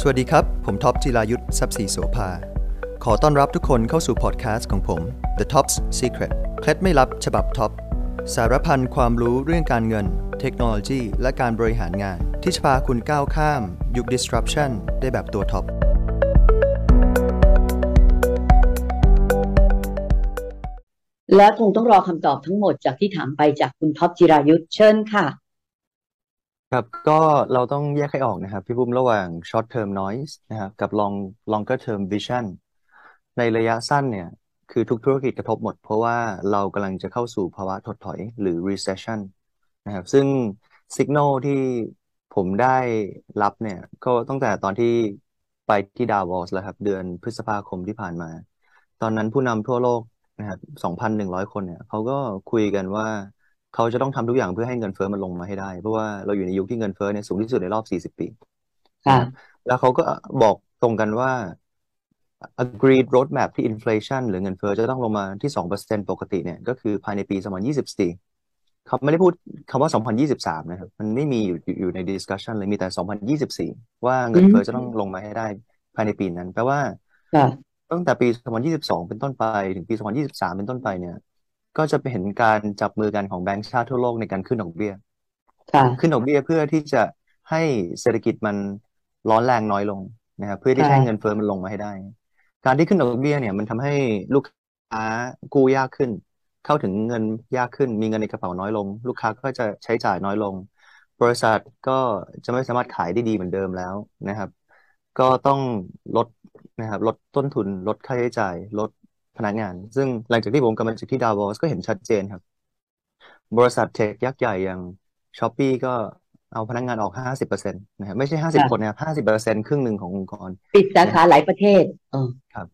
สวัสดีครับ ผมท็อปจิรายุสทรัพย์ศรีโสภา ขอต้อนรับทุกคนเข้าสู่พอดแคสต์ของผม The Top's Secret เคล็ดไม่ลับฉบับท็อป สารพันความรู้เรื่องการเงิน เทคโนโลยี และการบริหารงาน ที่จะพาคุณก้าวข้าม ยุค disruption ได้แบบตัวท็อป และคงต้องรอคำตอบทั้งหมดจากที่ถามไปจากคุณท็อปจิรายุสเชิญค่ะ ครับก็เราต้องแยกให้ออกนะครับ พี่ปุ้มระหว่าง short term noise นะครับกับ long longer term vision ในระยะสั้นเนี่ยคือทุกธุรกิจกระทบหมด เพราะว่าเรากำลังจะเข้าสู่ภาวะถดถอยหรือ recession นะครับซึ่ง signal ที่ผมได้รับเนี่ยก็ตั้งแต่ตอนที่ไปที่ดาวอสแล้วครับ เดือนพฤษภาคมที่ผ่านมา ตอนนั้นผู้นำทั่วโลกนะครับ2,100คนเนี่ยเขาก็คุยกันว่า เขาจะต้องทำทุกอย่างเพื่อให้เงินเฟ้อมันลงมาให้ได้ เพราะว่าเราอยู่ในยุคที่เงินเฟ้อเนี่ยสูงที่สุดในรอบ 40 ปีค่ะแล้วเขาก็บอกตรงกันว่า agreed roadmap ที่ inflation หรือเงินเฟ้อจะต้องลงมาที่ 2%ปกติเนี่ยก็คือภายในปี 2024เขาไม่ได้พูดคำว่า 2023 นะครับ มันไม่มีอยู่อยู่ใน discussion เลยมีแต่ 2024 ว่าเงินเฟ้อจะต้องลงมาให้ได้ภายในปีนั้น แปลว่าค่ะตั้งแต่ปี 2022 เป็นต้นไปถึงปี 2023 เป็นต้นไปเนี่ย ก็จะไปเห็นการจับมือกันของแบงก์ชาติทั่วโลกในการขึ้นดอกเบี้ยค่ะขึ้นดอกเบี้ยเพื่อที่จะให้เศรษฐกิจมันร้อนแรงน้อยลงนะครับเพื่อที่จะให้เงินเฟ้อมันลงมาให้ได้ การที่ขึ้นดอกเบี้ยเนี่ยมันทำให้ลูกค้ากู้ยากขึ้น เข้าถึงเงินยากขึ้น มีเงินในกระเป๋าน้อยลง ลูกค้าก็จะใช้จ่ายน้อยลง บริษัทก็จะไม่สามารถขายได้ดีเหมือนเดิมแล้วนะครับ ก็ต้องลดนะครับลดต้นทุนลดค่าใช้จ่าย ลด พนักงาน ซึ่งหลังจากที่ผมกลับมาจากที่ดาวอสก็เห็นชัดเจนครับ บริษัทเทคยักษ์ใหญ่อย่างช้อปปี้ก็เอาพนักงานออก50%นะครับไม่ใช่50คนนะครับ50%ครึ่งหนึ่งขององค์กร ปิดสาขาหลายประเทศเออครับ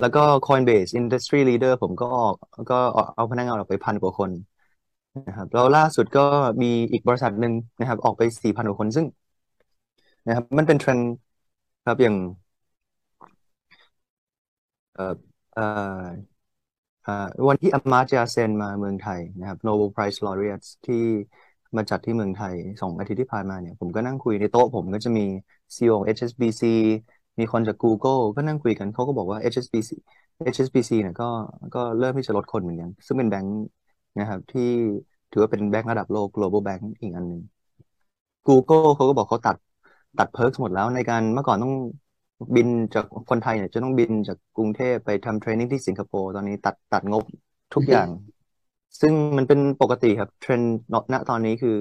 แล้วก็ Coinbase Industry Leader ผมก็ออกก็เอาพนักงานออกไปพันกว่าคนนะครับแล้วล่าสุดก็มีอีกบริษัทหนึ่งนะครับ ออกไป4,000กว่าคนซึ่งนะครับ มันเป็นเทรนด์ครับอย่างเอ่อเอ่าวันที่อามาร์ยาเซนมาเมืองไทยนะครับ Nobel Prize Laureates ที่มาจัดที่เมืองไทยสองอาทิตย์ที่ผ่านมาเนี่ยผมก็นั่งคุยในโต๊ะผมก็จะมี CEO ของ HSBC มีคนจาก Google ก็นั่งคุยกันเขาก็บอกว่า HSBC HSBC เนี่ยก็ก็เริ่มที่จะลดคนเหมือนกัน ซึ่งเป็นแบงค์นะครับ ที่ถือว่าเป็นแบงค์ระดับโลก global bank อีกอันหนึ่ง Google เขาก็บอกเขาตัดตัด perk หมดแล้วในการเมื่อก่อนต้อง บินจากคนไทยเนี่ยจะต้องบินจากกรุงเทพไปทำ training ที่สิงคโปร์ตอนนี้ตัดตัดงบทุกอย่าง ซึ่งมันเป็นปกติครับ เทรนด์ณตอนนี้คือ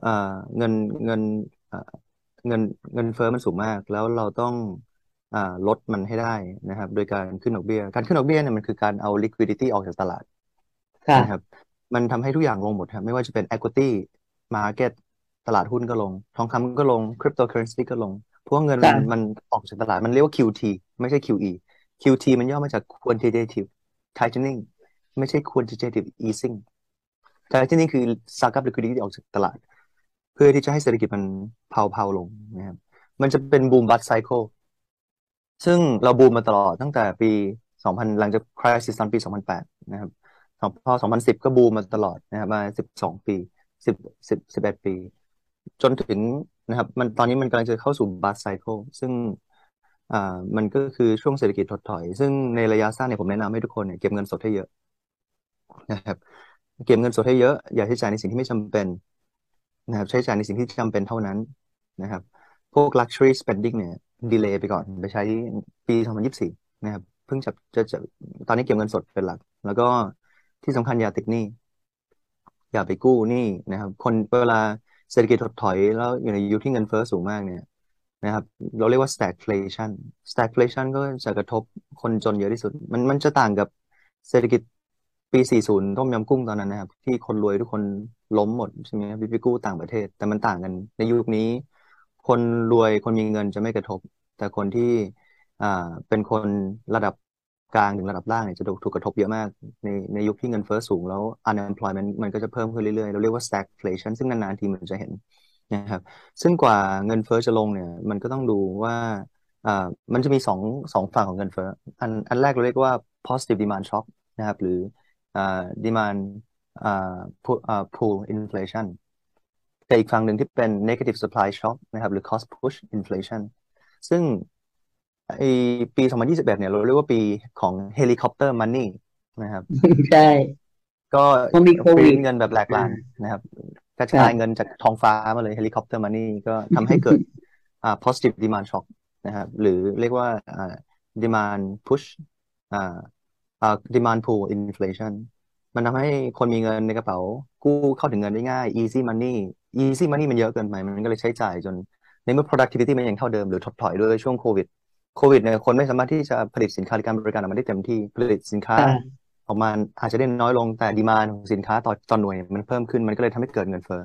เอ่อเงินเงินเอ่อเงินเงินเฟ้อมันสูงมาก แล้วเราต้องอ่าลดมันให้ได้นะครับ โดยการขึ้นดอกเบี้ย การขึ้นดอกเบี้ยเนี่ยมันคือการเอา liquidity ออกจากตลาดค่ะนะครับ มันทำให้ทุกอย่างลงหมดครับไม่ว่าจะเป็น equity market ตลาดหุ้นก็ลง ทองคำก็ลง cryptocurrency ก็ลงเพ ราะว่าเงินมันค่ะมันออกจากตลาดมันเรียกว่า QT ไม่ใช่ QE QT มันย่อมาจาก quantitative tightening ไม่ใช่ quantitative easing tightening คือ suck up liquidity ออกจากตลาด เพื่อที่จะให้เศรษฐกิจมันเผาๆลงนะครับมันจะเป็น boom bust cycle ซึ่งเราบูมมาตลอดตั้งแต่ปี 2000 หลังจาก crisis ตอนปี 2008 นะครับสองพอ 2010 ก็บูมมาตลอดนะครับมา 12 ปี 10 10 11 ปี จนถึง นะครับ มันตอนนี้มันกำลังจะเข้าสู่ bust cycle ซึ่งอ่ามันก็คือช่วงเศรษฐกิจถดถอย ซึ่งในระยะสั้นเนี่ยผมแนะนำให้ทุกคนเนี่ยเก็บเงินสดให้เยอะนะครับ เก็บเงินสดให้เยอะ อย่าใช้จ่ายในสิ่งที่ไม่จำเป็นนะครับ ใช้จ่ายในสิ่งที่จำเป็นเท่านั้นนะครับ พวก luxury spending เนี่ย delay ไปก่อนไปใช้ปี2024นะครับเพิ่งจะจะจะตอนนี้เก็บเงินสดเป็นหลัก แล้วก็ที่สำคัญอย่าติดหนี้อย่าไปกู้หนี้นะครับ คนเวลา เศรษฐกิจถดถอยแล้วอยู่ในยุคที่เงินเฟ้อสูงมากเนี่ยนะครับ เราเรียกว่า stagflation stagflation ก็จะกระทบคนจนเยอะที่สุด มันมันจะต่างกับเศรษฐกิจปี 40 ต้มยำกุ้งตอนนั้นนะครับ ที่คนรวยทุกคนล้มหมดใช่ไหมครับไปกู้ต่างประเทศ แต่มันต่างกันในยุคนี้ คนรวยคนมีเงินจะไม่กระทบ แต่คนที่อ่าเป็นคนระดับ กลางถึงระดับล่างเนี่ยจะถูกกระทบเยอะมาก ในในยุคที่เงินเฟ้อสูงแล้ว unemployment มันก็จะเพิ่มขึ้นเรื่อยๆ เราเรียกว่า stagflation ซึ่งนานๆทีมันจะเห็นนะครับ ซึ่งกว่าเงินเฟ้อจะลงเนี่ย มันก็ต้องดูว่าอ่ามันจะมีสองสองฝั่งของเงินเฟ้ออันอันแรกเราเรียกว่า positive demand shock นะครับ หรืออ่า demand อ่า pull อ่า pull inflation แต่อีกฝั่งหนึ่งที่เป็น negative supply shock นะครับ หรือ cost push inflation ซึ่ง ไอปี 2021 เนี่ยเราเรียกว่าปีของ helicopter money นะครับ ใช่ ก็พอมีโควิริ้ดนเงินแบบแหลกลานอ่านะครับครับกระครัจายเงินจากท้องฟ้ามาเลย helicopter money ก็ทำให้เกิดอ่า positive demand shock นะครับ หรือเรียกว่าอ่า demand push อ่าอ่า demand pull inflation มันทำให้คนมีเงินในกระเป๋า กู้เข้าถึงเงินได้ง่าย easy money easy money มันเยอะเกินไป มันก็เลยใช้จ่ายจน ในเมื่อ productivity มันยังเท่าเดิมหรือถดถอยด้วยช่วงโควิด โควิดเนี่ยคนไม่สามารถที่จะผลิตสินค้าหรือการบริการออกมาได้เต็มที่ผลิตสินค้าค่ะออกมาอาจจะได้น้อยลงแต่ demand ของสินค้าต่อต่อหน่วย มันเพิ่มขึ้นมันก็เลยทำให้เกิดเงินเฟ้อ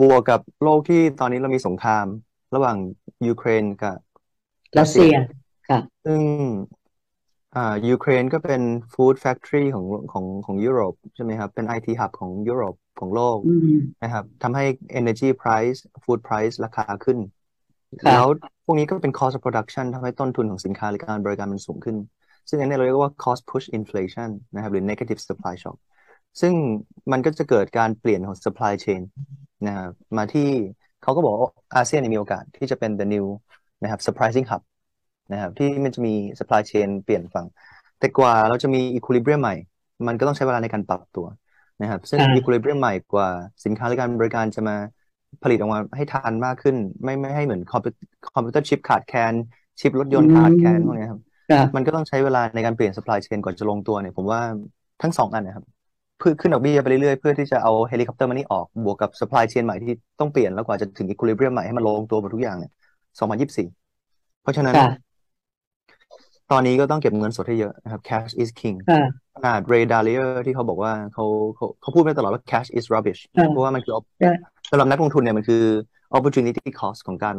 บวกกับโลกที่ตอนนี้เรามีสงคราม ระหว่างยูเครนกับรัสเซียค่ะซึ่งอ่ายูเครนก็เป็น food factory ของของของยุโรปใช่ไหมครับ เป็น IT hub ของยุโรปของโลกอืมนะครับทำให้ energy price food price ราคาขึ้นค่ะ แล้วพวกนี้ก็เป็น cost of production ทำให้ต้นทุนของสินค้าหรือการบริการมันสูงขึ้น ซึ่งอันนี้เราเรียกว่า cost push inflation นะครับ หรือ negative supply shock ซึ่งมันก็จะเกิดการเปลี่ยนของ supply chain นะครับมาที่เขาก็บอกว่าอาเซียนเนี่ยมีโอกาสที่จะเป็น the new นะครับ surprising hub นะครับที่มันจะมี supply chain เปลี่ยนฝั่ง แต่กว่าเราจะมี equilibrium ใหม่ มันก็ต้องใช้เวลาในการปรับตัวนะครับ ซึ่งค่ะ equilibrium ใหม่กว่าสินค้าหรือการบริการจะมา ผลิตออกมาให้ทันมากขึ้น ไม่ไม่ให้เหมือนคอมพิวคอมพิวเตอร์ชิปขาดแคลนชิปรถยนต์ขาดแคลนพวกเนี้ยครับค่ะมันก็ต้องใช้เวลาในการเปลี่ยน supply chain ก่อนจะลงตัวเนี่ย ผมว่าทั้งสองอันนะครับเพื่อขึ้นดอกเบี้ยไปเรื่อยๆ เพื่อที่จะเอา helicopter money ออกบวกกับ supply chain ใหม่ที่ต้องเปลี่ยนแล้วกว่าจะถึง equilibrium ใหม่ให้มันลงตัวหมดทุกอย่างเนี่ย2024เพราะฉะนั้นค่ะตอนนี้ก็ต้องเก็บเงินสดให้เยอะนะครับ cash is king ค่ะขนาด Ray Dalio ที่เขาบอกว่าเขาเขาเขาพูดมาตลอดว่า cash is rubbish ค่ะเพราะว่ามันคือ op- ค่ะ สำหรับนักลงทุนเนี่ยมันคือ opportunity cost ของการ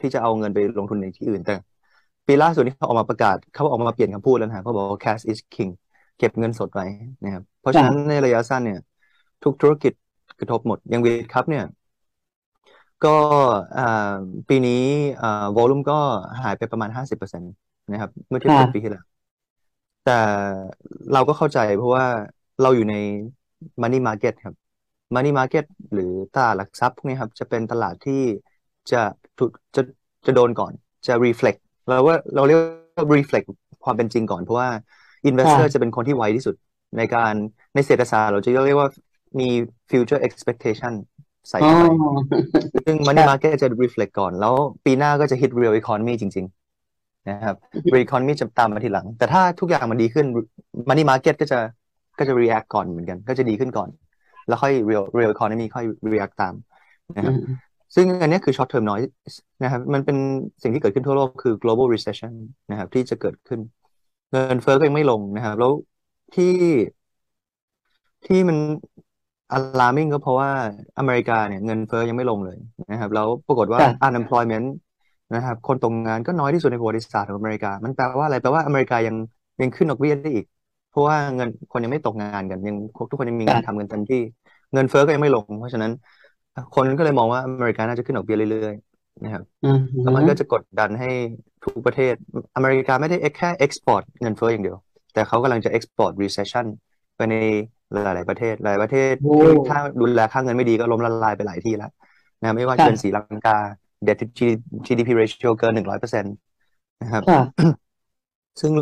ที่จะเอาเงินไปลงทุนในที่อื่น แต่ปีล่าสุดที่เขาออกมาประกาศเขาออกมาเปลี่ยนคำพูดแล้วนะเขาบอกว่า cash is king เก็บเงินสดไว้นะครับเพราะฉะนั้นในระยะสั้นเนี่ย ทุกธุรกิจกระทบหมดอย่างวีครับเนี่ย ก็ปีนี้อ่า volume ก็หายไปประมาณ50%นะครับ เมื่อเทียบกับปีที่แล้วแต่เราก็เข้าใจเพราะว่าเราอยู่ใน money market ครับ money market หรือตลาดหลักทรัพย์พวกนี้ครับ จะเป็นตลาดที่จะถูกจะจะโดนก่อนจะ reflect เราว่าเราเรียกว่า reflect ความเป็นจริงก่อน เพราะว่า investor ค่ะจะเป็นคนที่ไวที่สุดในการในเศรษฐศาสตร์เราจะเรียกว่ามี future expectation ใส่อ๋อเข้าไปซึ่ง money ค่ะ market จะ reflect ก่อน แล้วปีหน้าก็จะ hit real economy จริง ๆ นะครับ real economy จะตามมาทีหลัง แต่ถ้าทุกอย่างมันดีขึ้น money market ก็จะก็จะ react ก่อนเหมือนกัน ก็จะดีขึ้นก่อน แล้วค่อย real real economy ค่อย react ตามนะคอืรับมซึ่งอันเนี้ยคือ short term noise นะครับมันเป็นสิ่งที่เกิดขึ้นทั่วโลกคือ global recession นะครับ ที่จะเกิดขึ้น เงินเฟ้อก็ยังไม่ลงนะครับ แล้วที่ที่มัน alarming ก็เพราะว่าอเมริกาเนี่ย เงินเฟ้อยังไม่ลงเลยนะครับ แล้วปรากฏว่าค่ะ unemployment นะครับ คนตกงานก็น้อยที่สุดในประวัติศาสตร์ของอเมริกา มันแปลว่าอะไรแปลว่าอเมริกายังยังขึ้นดอกเบี้ยได้อีก เพราะว่าเงินคนยังไม่ตกงานกันยังทุกคนยังมีงานทำกันเต็มที่ เงินเฟ้อก็ยังไม่ลง เพราะฉะนั้น คนก็เลยมองว่าอเมริกาน่าจะขึ้นดอกเบี้ยเรื่อยๆนะครับอืมแล้วมันก็จะกดดันให้ทุกประเทศอเมริกาไม่ได้แค่ export เงินเฟ้ออย่างเดียว แต่เขากำลังจะ export recession ไปในหลาย ๆ ประเทศ หลายประเทศโอ้ที่ถ้าดูแลค่าเงินไม่ดีก็ล้มละลายไปหลายที่แล้วนะไม่ว่าจะค่ะเป็นศรีลังกา debt to GDP ratio เกินหนึ่งร้อยเปอร์เซ็นต์นะครับค่ะซึ่ง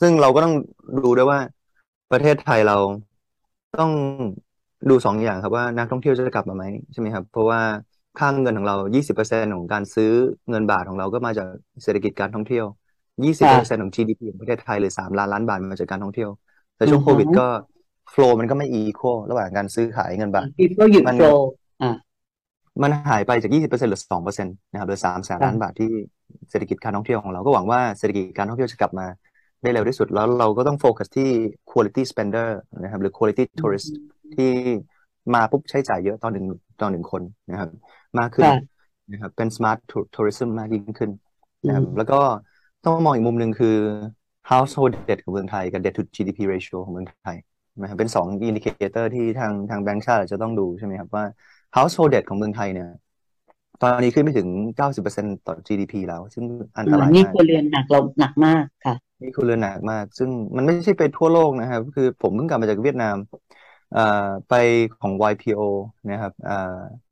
ซึ่งเราก็ต้องดูด้วยว่าประเทศไทยเราต้อง ดูสองอย่างครับว่านักท่องเที่ยวจะกลับมาไหมใช่ไหมครับ เพราะว่าค่าเงินของเรา 20%ของการซื้อเงินบาทของเราก็มาจากเศรษฐกิจการท่องเที่ยว 20%ของ GDP ของประเทศไทยหรือ 3 ล้านล้านบาทมาจากการท่องเที่ยว แต่ช่วงอือฮึโควิดก็โฟลมันก็ไม่อีโคระหว่างการซื้อขายเงินบาทที่ก็หยุดมันโฟลอ่ามันหายไปจาก 20%เหลือ2%นะครับเหลือ3แสนค่ะล้านบาทที่เศรษฐกิจการท่องเที่ยวของเราก็หวังว่าเศรษฐกิจการท่องเที่ยวจะกลับมาได้เร็วที่สุดแล้วเราก็ต้องโฟกัสที่ quality spender นะครับหรือ quality tourist ที่มาปุ๊บใช้จ่ายเยอะต่อหนึ่งต่อหนึ่งคนนะครับ มากขึ้นค่ะนะครับเป็น smart tour- tourism มากยิ่งขึ้นอืนะครับมแล้วก็ต้องมองอีกมุมหนึ่งคือ household debt ของเมืองไทยกับ debt to GDP ratio ของเมืองไทยนะครับเป็นสอง indicator ที่ทางทางแบงก์ชาติจะต้องดูใช่ไหมครับว่า household debt ของเมืองไทยเนี่ย ตอนนี้ขึ้นไปถึง 90%ต่อ GDP แล้ว ซึ่งอ่าอันตรายมากครัวเรือนหนักมาก ซึ่งมันไม่ใช่ไปทั่วโลกนะครับ คือผมเพิ่งกลับมาจากเวียดนามเอ่อไปของ YPO นะครับเอ่อ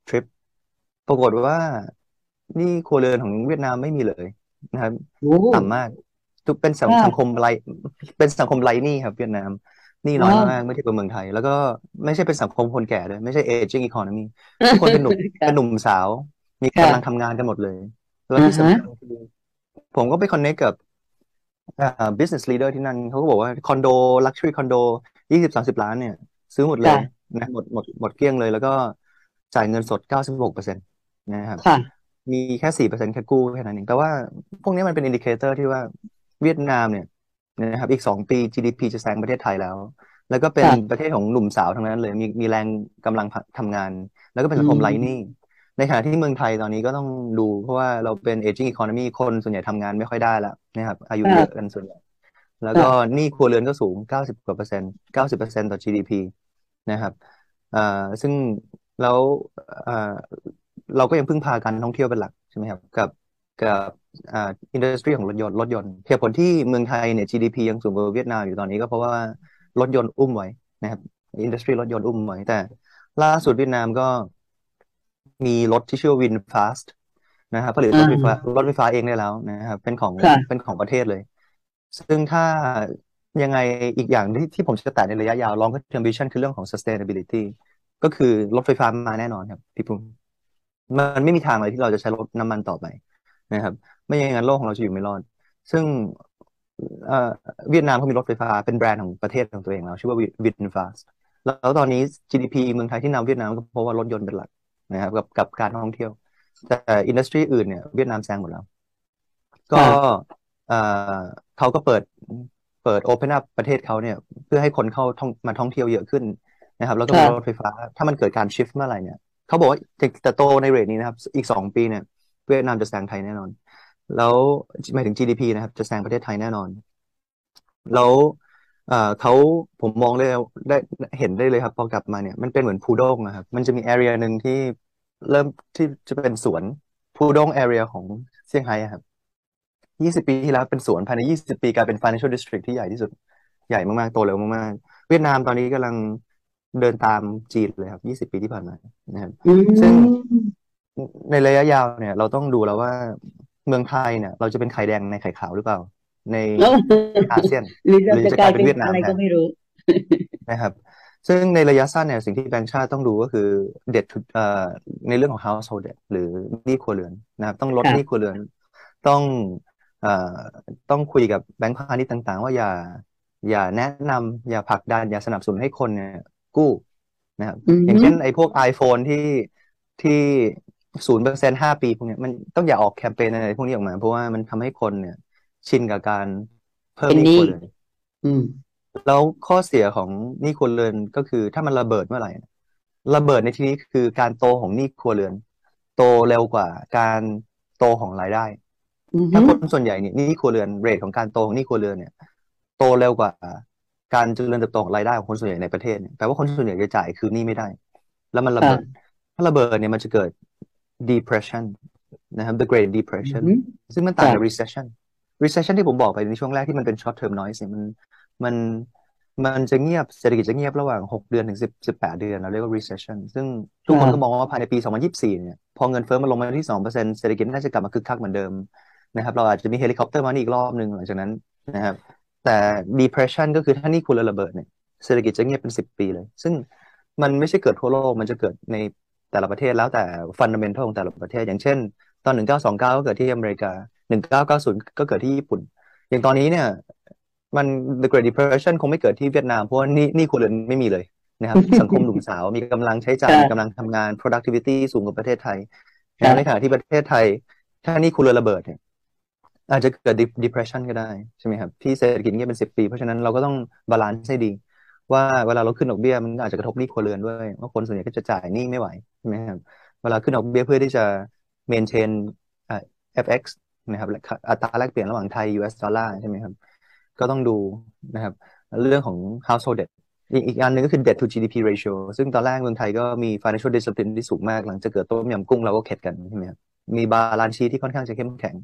ทริปปรากฏว่าหนี้ครัวเรือนของเวียดนามไม่มีเลยนะครับโอ้ต่ำมากทุกเป็นสังค่ะสังคมไรเป็นสังคมไร้หนี้ครับ เวียดนามหนี้น้อยอ๋อมากเมื่อเทียบกับเมืองไทย แล้วก็ไม่ใช่เป็นสังคมคนแก่ด้วยไม่ใช่ aging economy ทุกคนเป็นหนุ่มค่ะเป็นหนุ่มสาว มีค่ะกำลังทำงานกันหมดเลยแล้วที่อ่าฮะสำคัญคือผมก็ไปคอนเนคกับอ่า business leader ที่นั่นเขาก็บอกว่าคอนโด luxury คอนโดยี่สิบสามสิบล้านเนี่ย ซื้อหมดเลยค่ะนะหมดหมดหมดเกลี้ยงเลย แล้วก็จ่ายเงินสดเก้าสิบหกเปอร์เซ็นต์นะครับค่ะมีแค่สี่เปอร์เซ็นต์แค่กู้แค่นั้นเองแต่ว่าพวกนี้มันเป็น indicator ที่ว่าเวียดนามเนี่ยนะครับอีกสองปี GDP จะแซงประเทศไทยแล้ว แล้วก็เป็นค่ะประเทศของหนุ่มสาวทั้งนั้นเลยมีมีแรงกำลังทำงาน แล้วก็เป็นสังคมอืมไร้หนี้ในขณะที่เมืองไทยตอนนี้ก็ต้องดู เพราะว่าเราเป็น aging economy คนส่วนใหญ่ทำงานไม่ค่อยได้แล้วนะครับอายุค่ะเยอะกันส่วนใหญ่ แล้วก็หนี้ครัวเรือนก็สูงเก้าสิบกว่าเปอร์เซ็นต์เก้าสิบเปอร์เซ็นต์ต่อ GDP นะครับอ่าซึ่งแล้วอ่าเราก็ยังพึ่งพาการท่องเที่ยวเป็นหลักใช่ไหมครับ กับกับอ่าอินดัสทรีของรถยนต์รถยนต์เหตุผลที่เมืองไทยเนี่ย GDP ยังสูงกว่าเวียดนามอยู่ตอนนี้ก็เพราะว่ารถยนต์อุ้มไว้นะครับอินดัสทรีรถยนต์อุ้มไว้แต่ล่าสุดเวียดนามก็มีรถที่ชื่อว่า VinFast นะครับผลิตรถไฟฟ้ารถไฟฟ้าเองได้แล้วนะครับ เป็นของค่ะเป็นของประเทศเลย ซึ่งถ้ายังไงอีกอย่างที่ที่ผมจะแตะในระยะยาว long term vision คือเรื่องของ sustainability ก็คือรถไฟฟ้ามาแน่นอนครับพี่ปุ้มมันไม่มีทางเลยที่เราจะใช้รถน้ำมันต่อไปนะครับ ไม่อย่างนั้นโลกของเราจะอยู่ไม่รอด ซึ่งเวียดนามเขามีรถไฟฟ้าเป็นแบรนด์ของประเทศของตัวเองแล้ว ชื่อว่า VinFast แล้วตอนนี้ GDP เมืองไทยที่นำเวียดนามก็เพราะว่ารถยนต์เป็นหลักนะครับกับกับการท่องเที่ยว แต่อินดัสทรีอื่นเนี่ยเวียดนามแซงหมดแล้ว ก็ เอ่อเขาก็เปิดเปิด open up ประเทศเขาเนี่ย เพื่อให้คนเข้าท่องมาท่องเที่ยวเยอะขึ้นนะครับ แล้วก็มีค่ะรถไฟฟ้า ถ้ามันเกิดการชิฟต์เมื่อไหร่เนี่ยเขาบอกว่าจะจะโตในเรทนี้นะครับ อีกสองปีเนี่ยเวียดนามจะแซงไทยแน่นอน แล้วหมายถึง GDP นะครับ จะแซงประเทศไทยแน่นอน แล้วเอ่อเขาผมมองเลยได้เห็นได้เลยครับ พอกลับมาเนี่ยมันเป็นเหมือนพูด้งนะครับ มันจะมี area หนึ่งที่เริ่มที่จะเป็นสวนพูด้ง area ของเซี่ยงไฮ้อะครับ ยี่สิบปีที่แล้วเป็นสวนภายในยี่สิบปีกลายเป็น financial district ที่ใหญ่ที่สุดใหญ่มาก ๆ โตเร็วมาก ๆ เวียดนามตอนนี้กำลังเดินตามจีนเลยครับยี่สิบปีที่ผ่านมานะครับอืซึ่งมในระยะยาวเนี่ย เราต้องดูแล้วว่าเมืองไทยเนี่ย เราจะเป็นไข่แดงในไข่ขาวหรือเปล่า ในอาเซียนหรือเราหรือจะจะกกลาลายยเป็เป็นนเวียดนามอะไรแทก็นไม่รู้นะครับ ซึ่งในระยะสั้นเนี่ยสิ่งที่แบงก์ชาติต้องดูก็คือ debt to เอ่อในเรื่องของ household debt หรือหนี้ครัวเรือนนะครับ ต้องลดค่ะหนี้ครัวเรือน ต้องเอ่อ ต้องคุยกับแบงก์พาณิชย์ต่าง ๆ ว่าอย่า อย่าแนะนำอย่าผลักดัน อย่าสนับสนุนให้คนเนี่ยกู้นะครับอืมอย่างเช่นไอ้พวก iPhone ที่ที่ศูนย์เปอร์เซ็นห้าปีพวกเนี้ยมันต้องอย่าออกแคมเปญอะไรพวกนี้ออกมา เพราะว่ามันทำให้คนเนี่ย ชินกับการเพิ่มเป็นหนี้หนี้ครัวเรือนอืมแล้วข้อเสียของหนี้ครัวเรือนก็คือถ้ามันระเบิดเมื่อไหร่นะระเบิดในที่นี้คือการโตของหนี้ครัวเรือน โตเร็วกว่าการโตของรายได้อืม ถ้าคนส่วนใหญ่เนี่ยหนี้ครัวเรือนเรทของการโตของหนี้ครัวเรือนเนี่ย โตเร็วกว่า การเจริญเติบโตของรายได้ของคนส่วนใหญ่ในประเทศเนี่ยแปลว่าคนส่วนใหญ่จะจ่ายคืนหนี้ไม่ได้ แล้วมันระค่ะเบิดถ้าระเบิดเนี่ยมันจะเกิด depression นะครับ the Great อื Depression มซึ่งมันต่างค่ะกับ recession recession ที่ผมบอกไปในช่วงแรกที่มันเป็น short term noise เนี่ยมันมันมันจะเงียบเศรษฐกิจจะเงียบระหว่าง 6 เดือนถึง 10 18 เดือน เราเรียกว่า recession ซึ่งทุกคนค่ะก็มองว่าภายในปี 2024 เนี่ย พอเงินเฟ้อมันลงมาที่ 2%เศรษฐกิจน่าจะกลับมาคึกคักเหมือนเดิม นะครับ เราอาจจะมี helicopter มาอีกรอบหนึ่งหลังจากนั้นนะครับ แต่ depression ก็คือถ้าหนี้คุณระเบิดเนี่ยเศรษฐกิจจะเงียบเป็น10ปีเลย ซึ่งมันไม่ใช่เกิดทั่วโลก มันจะเกิดในแต่ละประเทศแล้วแต่ fundamental ของแต่ละประเทศ อย่างเช่น ตอน1929ก็เกิดที่อเมริกา1990ก็เกิดที่ญี่ปุ่น อย่างตอนนี้เนี่ยมัน the Great Depression คงไม่เกิดที่เวียดนาม เพราะว่านี่นี่ครัวเรือนไม่มีเลยนะครับสังคมหนุ่มสาวมีกำลังใช้จ่ายค่ะมีกำลังทำงาน productivity สูงกว่าประเทศไทยค่ะในขณะที่ประเทศไทย ถ้านี่ครัวเรือนระเบิดเนี่ย อาจจะเกิด depression ก็ได้ใช่ไหมครับที่เศรษฐกิจเงียบเป็นสิบปี เพราะฉะนั้นเราก็ต้องbalance ให้ดี ว่าเวลาเราขึ้นดอกเบี้ยมันอาจจะกระทบหนี้ครัวเรือนด้วยว่าคนส่วนใหญ่ก็จะจ่ายหนี้ไม่ไหวใช่ไหมครับเวลาขึ้นดอกเบี้ยเพื่อที่จะ maintain อ่า FX นะครับอัตราแลกเปลี่ยนระหว่างไทย US ดอลลาร์ใช่ไหมครับ ก็ต้องดูนะครับ เรื่องของ household debt อีกอีกอันหนึ่งก็คือ debt to GDP ratio ซึ่งตอนแรกเมืองไทยก็มี financial discipline ที่สูงมาก หลังจากเกิดต้มยำกุ้งเราก็เข็ดกันใช่ไหมครับมี balance sheet ที่ค่อนข้างจะเข้มแข็ง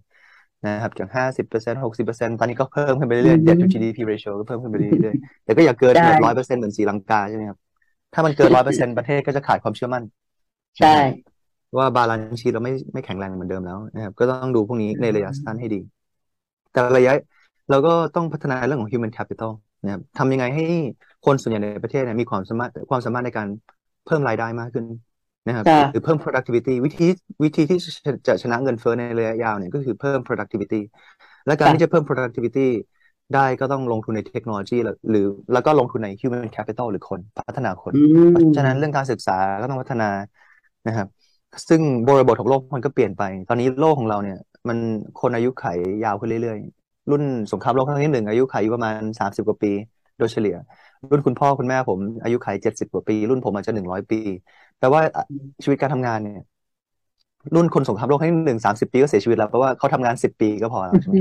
นะครับจากห้าสิบเปอร์เซ็นต์หกสิบเปอร์เซ็นต์ตอนนี้ก็เพิ่มขึ้นไปเรื่อยอืๆ debt to ม GDP ratio ก็เพิ่มขึ้นไปเรื่อยๆ แต่ก็อย่าเกินใช่แบบร้อยเปอร์เซ็นต์เหมือนศรีลังกาใช่ไหมครับ ถ้ามันเกินร้อยเปอร์เซ็นต์ประเทศก็จะขาดความเชื่อมั่น ใช่นะครับว่า balance sheet เราไม่ไม่แข็งแรงเหมือนเดิมแล้วนะครับ ก็ต้องดูพวกนี้ในระยะสั้นให้ดี แต่ระยะยาวเราก็ต้องพัฒนาเรื่องของ human capital นะครับทำยังไงให้คนส่วนใหญ่ในประเทศเนี่ยมีความสามารถความสามารถในการเพิ่มรายได้มากขึ้น นะครับค่ะหรือเพิ่ม productivity วิธีวิธีที่จะจะชนะเงินเฟ้อในระยะยาวเนี่ยก็คือเพิ่ม productivity และการค่ะที่จะเพิ่ม productivity ได้ก็ต้องลงทุนในเทคโนโลยีหรือแล้วก็ลงทุนใน human capital หรือคนพัฒนาคนอืเพมราะฉะนั้นเรื่องการศึกษาก็ต้องพัฒนานะครับ ซึ่งบริบทของโลกมันก็เปลี่ยนไป ตอนนี้โลกของเราเนี่ย มันคนอายุไขยาวขึ้นเรื่อยๆ รุ่นสงครามโลกครั้งที่หนึ่งอายุไขอยู่ประมาณสามสิบกว่าปี โดยเฉลี่ย รุ่นคุณพ่อคุณแม่ผมอายุไขเจ็ดสิบกว่าปี รุ่นผมอาจจะหนึ่งร้อยปี แปลว่าชีวิตการทำงานเนี่ย รุ่นคนสงครามโลกครั้งที่หนึ่งสามสิบปีก็เสียชีวิตแล้วแปลว่าเขาทำงานสิบปีก็พอแล้วใช่ไหม